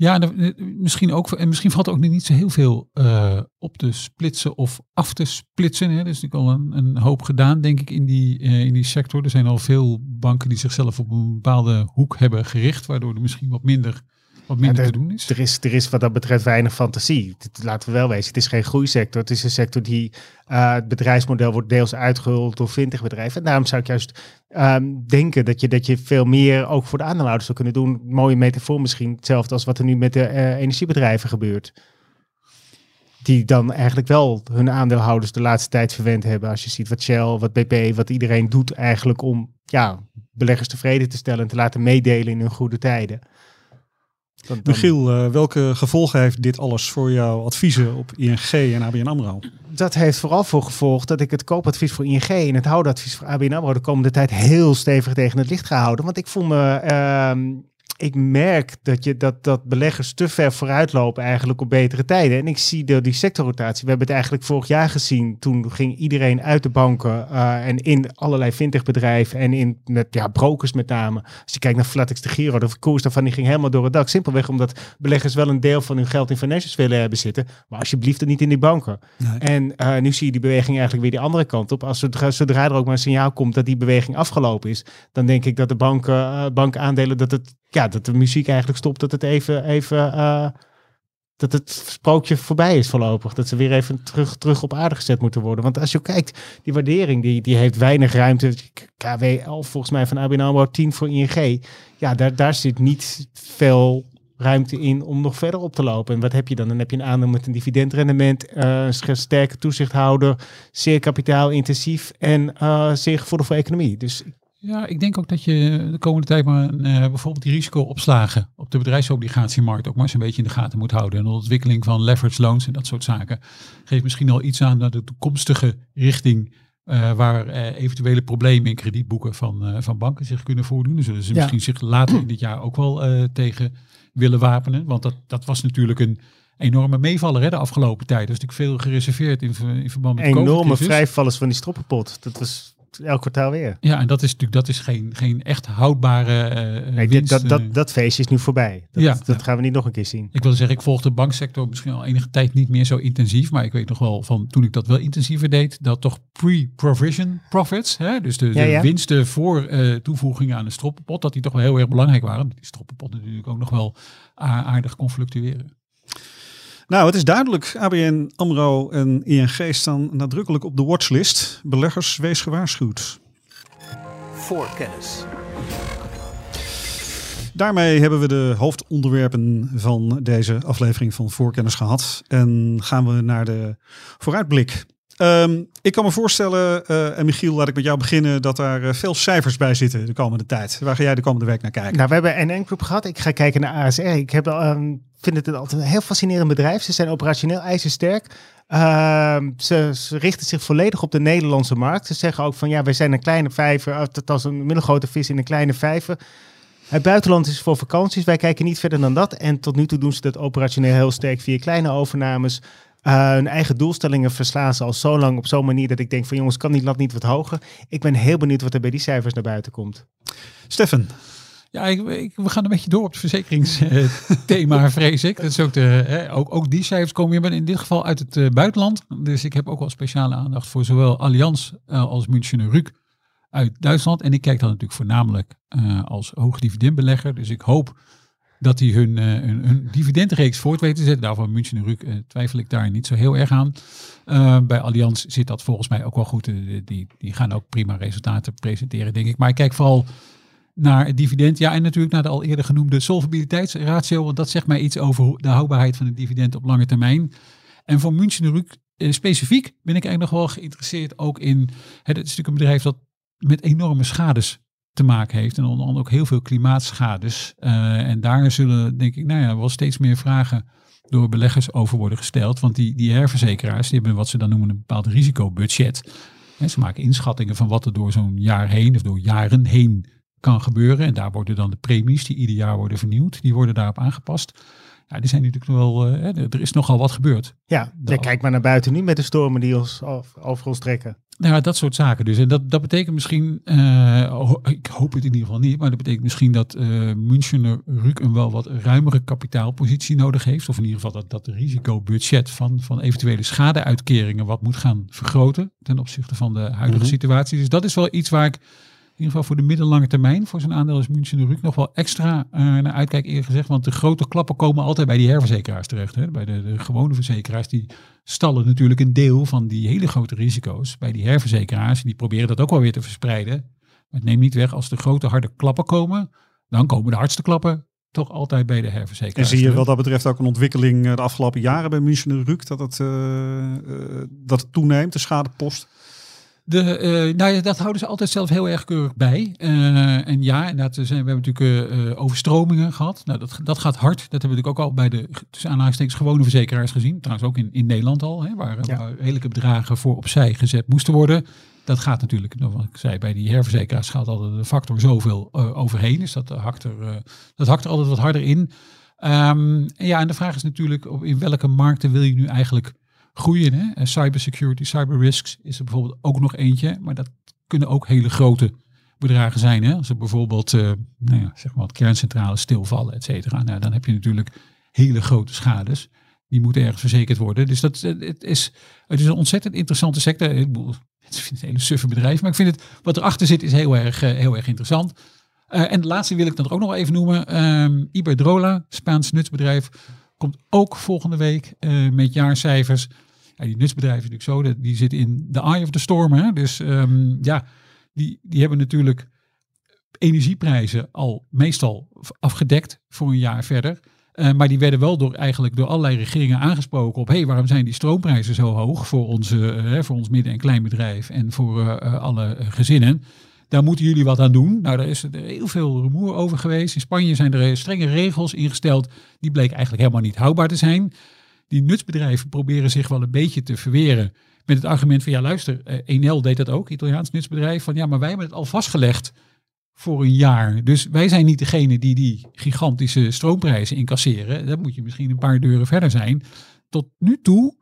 Ja, en, misschien ook, en misschien valt er ook niet zo heel veel eh, op te splitsen of af te splitsen. Hè. Er is natuurlijk al een, een hoop gedaan, denk ik, in die, eh, in die sector. Er zijn al veel banken die zichzelf op een bepaalde hoek hebben gericht, waardoor er misschien wat minder, wat minder Ja, te doen is. Er is, er is wat dat betreft weinig fantasie. Dit- laten we wel wezen, het is geen groeisector. Het is een sector die, eh, het bedrijfsmodel wordt deels uitgehuld door 20 bedrijven. En daarom zou ik juist ehm, denken dat je, dat je veel meer ook voor de aandeelhouders zou kunnen doen. Mooie metafoor misschien, hetzelfde als wat er nu met de eh, energiebedrijven gebeurt. Die dan eigenlijk wel hun aandeelhouders de laatste tijd verwend hebben. Als je ziet wat Shell, wat BP, wat iedereen doet eigenlijk om ja, beleggers tevreden te stellen en te laten meedelen in hun goede tijden. Dan- dan- Michiel, eh, welke gevolgen heeft dit alles voor jouw adviezen op ING en ABN AMRO? dat heeft vooral voor gevolg dat ik het koopadvies voor ING en het houdeadvies voor ABN AMRO de komende tijd heel stevig tegen het licht ga houden. Want ik voel me, ehm, ik merk dat, je, dat, dat beleggers te ver vooruit lopen eigenlijk op betere tijden. En ik zie de, die sectorrotatie. We hebben het eigenlijk vorig jaar gezien. Toen ging iedereen uit de banken eh, en in allerlei fintechbedrijven en in met, ja, brokers met name. Als je kijkt naar Flatex de Giro, de koers daarvan die ging helemaal door het dak. Simpelweg omdat beleggers wel een deel van hun geld in financials willen hebben zitten. Maar alsjeblieft het niet in die banken. Nee. En eh, nu zie je die beweging eigenlijk weer die andere kant op. Als zodra, zodra er ook maar een signaal komt dat die beweging afgelopen is, dan denk ik dat de banken, uh, bankaandelen, dat het ja, dat de muziek eigenlijk stopt, dat het even, even uh, dat het sprookje voorbij is voorlopig. Dat ze weer even terug, terug op aarde gezet moeten worden. Want als je kijkt, die waardering, die, die heeft weinig ruimte. KW 11 volgens mij van ABN AMRO 10 voor ING. Ja, daar, daar zit niet veel ruimte in om nog verder op te lopen. En wat heb je dan? Dan heb je een aandeel met een dividendrendement, uh, een sterke toezichthouder, zeer kapitaalintensief en uh, zeer gevoelig voor economie. Dus ja, ik denk ook dat je de komende tijd maar uh, bijvoorbeeld die risicoopslagen op de bedrijfsobligatiemarkt ook maar eens een beetje in de gaten moet houden. En de ontwikkeling van leverage loans en dat soort zaken geeft misschien al iets aan naar de toekomstige richting uh, waar uh, eventuele problemen in kredietboeken van, van banken zich kunnen voordoen. Dan zullen ze ja. misschien zich later in dit jaar ook wel tegen willen wapenen. Want dat, dat was natuurlijk een enorme meevaller hè, de afgelopen tijd. Dus natuurlijk veel gereserveerd in, in verband met Enorme vrijvallers van die stroppenpot. Dat was elk kwartaal weer. Ja, en dat is natuurlijk dat is geen, geen echt houdbare uh, nee, dat, dat, dat feestje is nu voorbij. Dat, Ja, dat gaan we niet nog een keer zien. Ik wil zeggen, ik volg de banksector misschien al enige tijd niet meer zo intensief. Maar ik weet nog wel van toen ik dat wel intensiever deed, dat toch pre-provision profits, hè, dus de, Ja, de ja. winsten voor eh, toevoegingen aan de stroppenpot, dat die toch wel heel erg belangrijk waren. Die stroppenpot natuurlijk ook nog wel aardig kon fluctueren. Nou, het is duidelijk. ABN, AMRO en ING staan nadrukkelijk op de watchlist. Beleggers, wees gewaarschuwd. Voor kennis. Daarmee hebben we de hoofdonderwerpen van deze aflevering van Voorkennis gehad. En gaan we naar de vooruitblik. Ehm, ik kan me voorstellen, eh, Michiel, laat ik met jou beginnen, dat daar eh, veel cijfers bij zitten de komende tijd. Waar ga jij de komende week naar kijken? Nou, we hebben NN Group gehad. Ik ga kijken naar ASR. Ik heb, ehm, vind het altijd een heel fascinerend bedrijf. Ze zijn operationeel ijzersterk. Ehm, ze, ze richten zich volledig op de Nederlandse markt. Ze zeggen ook van ja, wij zijn een kleine vijver, althans een middelgrote vis in een kleine vijver. Het buitenland is voor vakanties. Wij kijken niet verder dan dat. En tot nu toe doen ze dat operationeel heel sterk via kleine overnames. Uh, hun eigen doelstellingen verslaan ze al zo lang op zo'n manier dat ik denk van jongens, kan die lat niet wat hoger? Ik ben heel benieuwd wat er bij die cijfers naar buiten komt. Stefan, Ja, ik, ik- we gaan een beetje door op het verzekeringsthema, vrees ik. Dat is ook, de, hè, ook, ook die cijfers komen hier, maar in dit geval uit het eh, buitenland. Dus ik heb ook wel speciale aandacht voor zowel Allianz eh, als München Rück uit Duitsland. En ik kijk dan natuurlijk voornamelijk eh, als hoogdividendbelegger. Dus ik hoop dat die hun, eh, hun, dividendreeks voort weten te zetten. Daarvan München Rück eh, twijfel ik daar niet zo heel erg aan. Eh, bij Allianz zit dat volgens mij ook wel goed. Die, die gaan ook prima resultaten presenteren, denk ik. Maar ik kijk vooral naar het dividend. Ja, en natuurlijk naar de al eerder genoemde solvabiliteitsratio. Want dat zegt mij iets over de houdbaarheid van het dividend op lange termijn. En voor München eh, specifiek ben ik eigenlijk nog wel geïnteresseerd ook in... Het is natuurlijk een bedrijf dat met enorme schades te maken heeft. En onder andere ook heel veel klimaatschades. Eh, en daar zullen, denk ik, nou ja, wel steeds meer vragen door beleggers over worden gesteld. Want die, die herverzekeraars, die hebben wat ze dan noemen een bepaald risicobudget. En ze maken inschattingen van wat er door zo'n jaar heen of door jaren heen kan gebeuren. En daar worden dan de premies die ieder jaar worden vernieuwd, die worden daarop aangepast. Ja, die zijn natuurlijk wel, eh, er is nogal wat gebeurd. Ja, kijk maar naar buiten nu met de stormen die ons over, ons trekken. Nou, dat soort zaken dus. En dat, dat betekent misschien, eh, ik hoop het in ieder geval niet, maar dat betekent misschien dat eh Münchener Rück een wel wat ruimere kapitaalpositie nodig heeft. Of in ieder geval dat, dat de risicobudget van, van eventuele schadeuitkeringen wat moet gaan vergroten ten opzichte van de huidige Mhm. situatie. Dus dat is wel iets waar ik in ieder geval voor de middellange termijn, voor zijn aandeel is Münchener Rück nog wel extra eh, naar uitkijk eerlijk gezegd. Want de grote klappen komen altijd bij die herverzekeraars terecht. Hè? Bij de, de gewone verzekeraars die stallen natuurlijk een deel van die hele grote risico's bij die herverzekeraars. Die proberen dat ook wel weer te verspreiden. Maar het neemt niet weg, als de grote harde klappen komen, dan komen de hardste klappen toch altijd bij de en herverzekeraars. zie je wat dat betreft ook een ontwikkeling eh, de afgelopen jaren bij München Rück, dat het, eh, dat het toeneemt, de schadepost? De, eh, nou ja, dat houden ze altijd zelf heel erg keurig bij. Eh, en ja, inderdaad, er we hebben natuurlijk eh, overstromingen gehad. Nou, dat, dat gaat hard. Dat hebben we natuurlijk ook al bij de tussen aanhalingstekens gewone verzekeraars gezien. Trouwens ook in, in Nederland al, hè, waar, Ja. waar redelijke bedragen voor opzij gezet moesten worden. dat gaat natuurlijk, nou, wat ik zei, bij die herverzekeraars gaat altijd de factor zoveel overheen. Dus dat hakt, er, dat hakt er altijd wat harder in. Um, en ja, en de vraag is natuurlijk, in welke markten wil je nu eigenlijk groeien? Hè? Cybersecurity, cyber risks is er bijvoorbeeld ook nog eentje. Maar dat kunnen ook hele grote bedragen zijn. Hè? Als er bijvoorbeeld uh, nou ja, zeg maar wat kerncentrales stilvallen, et cetera. Nou, dan heb je natuurlijk hele grote schades. Die moeten ergens verzekerd worden. Dus dat, het, is, het is een ontzettend interessante sector. Het is een hele suffe bedrijf. Maar ik vind het, wat erachter zit, is heel erg, heel erg interessant. En de laatste wil ik dan ook nog even noemen. Um, Iberdrola, Spaans nutsbedrijf, komt ook volgende week met jaarcijfers. Die nutsbedrijven natuurlijk zo, die zitten in de eye of the storm. Hè? Dus um, ja, die, die hebben natuurlijk energieprijzen al meestal afgedekt voor een jaar verder. Uh, maar die werden wel door, eigenlijk door allerlei regeringen aangesproken op... hé, hey, waarom zijn die stroomprijzen zo hoog voor, onze, uh, voor ons midden- en kleinbedrijf en voor uh, alle gezinnen? Daar moeten jullie wat aan doen. Nou, daar is er heel veel rumoer over geweest. In Spanje zijn er strenge regels ingesteld. Die bleken eigenlijk helemaal niet houdbaar te zijn. Die nutsbedrijven proberen zich wel een beetje te verweren met het argument van ja, luister, Enel deed dat ook, Italiaans nutsbedrijf, van ja, maar wij hebben het al vastgelegd voor een jaar. Dus wij zijn niet degene die die gigantische stroomprijzen incasseren. Dan moet je misschien een paar deuren verder zijn. Tot nu toe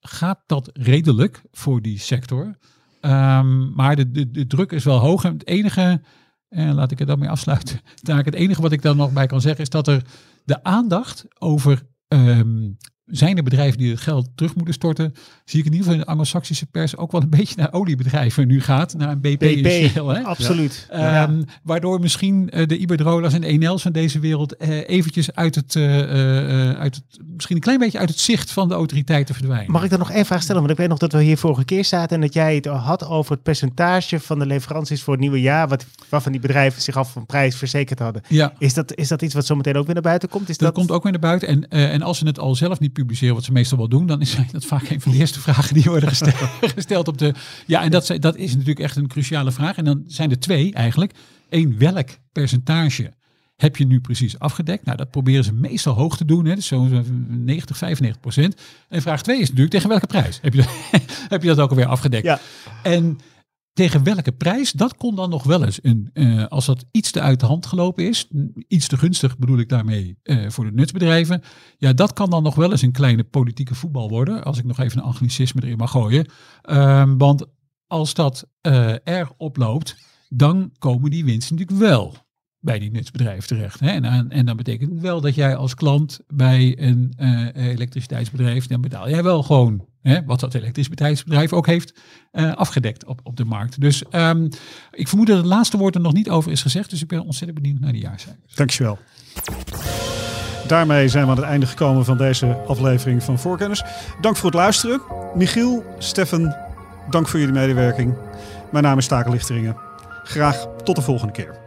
gaat dat redelijk voor die sector. Um, maar de, de, de, druk is wel hoog. En het enige, eh, laat ik het dan mee afsluiten. Het enige wat ik dan nog bij kan zeggen is dat er de aandacht over um, zijn er bedrijven die het geld terug moeten storten? Zie ik in ieder geval in de Anglo-Saxische pers ook wel een beetje naar oliebedrijven nu gaat. Naar een BP, BP en Shell. Hè? Absoluut. Ja. Um, waardoor misschien uh, de Iberdrola's en Enels van deze wereld uh, eventjes uit het, uh, uit het, misschien een klein beetje uit het zicht van de autoriteiten verdwijnen. Mag ik dan nog één vraag stellen? Want ik weet nog dat we hier vorige keer zaten en dat jij het had over het percentage van de leveranties voor het nieuwe jaar, wat, waarvan die bedrijven zich af van prijs verzekerd hadden. Ja. Is, dat, is dat iets wat zometeen ook weer naar buiten komt? Is dat, dat komt ook weer naar buiten. En, en als ze het al zelf niet publiceren, wat ze meestal wel doen, dan is dat vaak een van de eerste vragen die worden gesteld, gesteld op de. Ja, en dat, dat is natuurlijk echt een cruciale vraag. En dan zijn er twee eigenlijk. Eén, welk percentage heb je nu precies afgedekt? Nou, dat proberen ze meestal hoog te doen, hè, dus zo'n 90, 95 procent. En vraag twee is natuurlijk, tegen welke prijs heb je, heb je dat ook alweer afgedekt? Ja. En tegen welke prijs, dat kon dan nog wel eens. Een, uh, als dat iets te uit de hand gelopen is, iets te gunstig bedoel ik daarmee uh, voor de nutsbedrijven. Ja, dat kan dan nog wel eens een kleine politieke voetbal worden. Als ik nog even een anglicisme erin mag gooien. Uh, want als dat uh, erg oploopt, dan komen die winsten natuurlijk wel bij die nutsbedrijven terecht. Hè? En, en dat betekent wel dat jij als klant bij een elektriciteitsbedrijf, dan betaal jij wel gewoon Wat dat elektriciteitsbedrijf ook heeft uh, afgedekt op, op de markt. Dus um, ik vermoed dat het laatste woord er nog niet over is gezegd. Dus ik ben ontzettend benieuwd naar de jaarcijfers. Dankjewel. Daarmee zijn we aan het einde gekomen van deze aflevering van Voorkennis. Dank voor het luisteren. Michiel, Steffen, dank voor jullie medewerking. Mijn naam is Taken Lichteringen. Graag tot de volgende keer.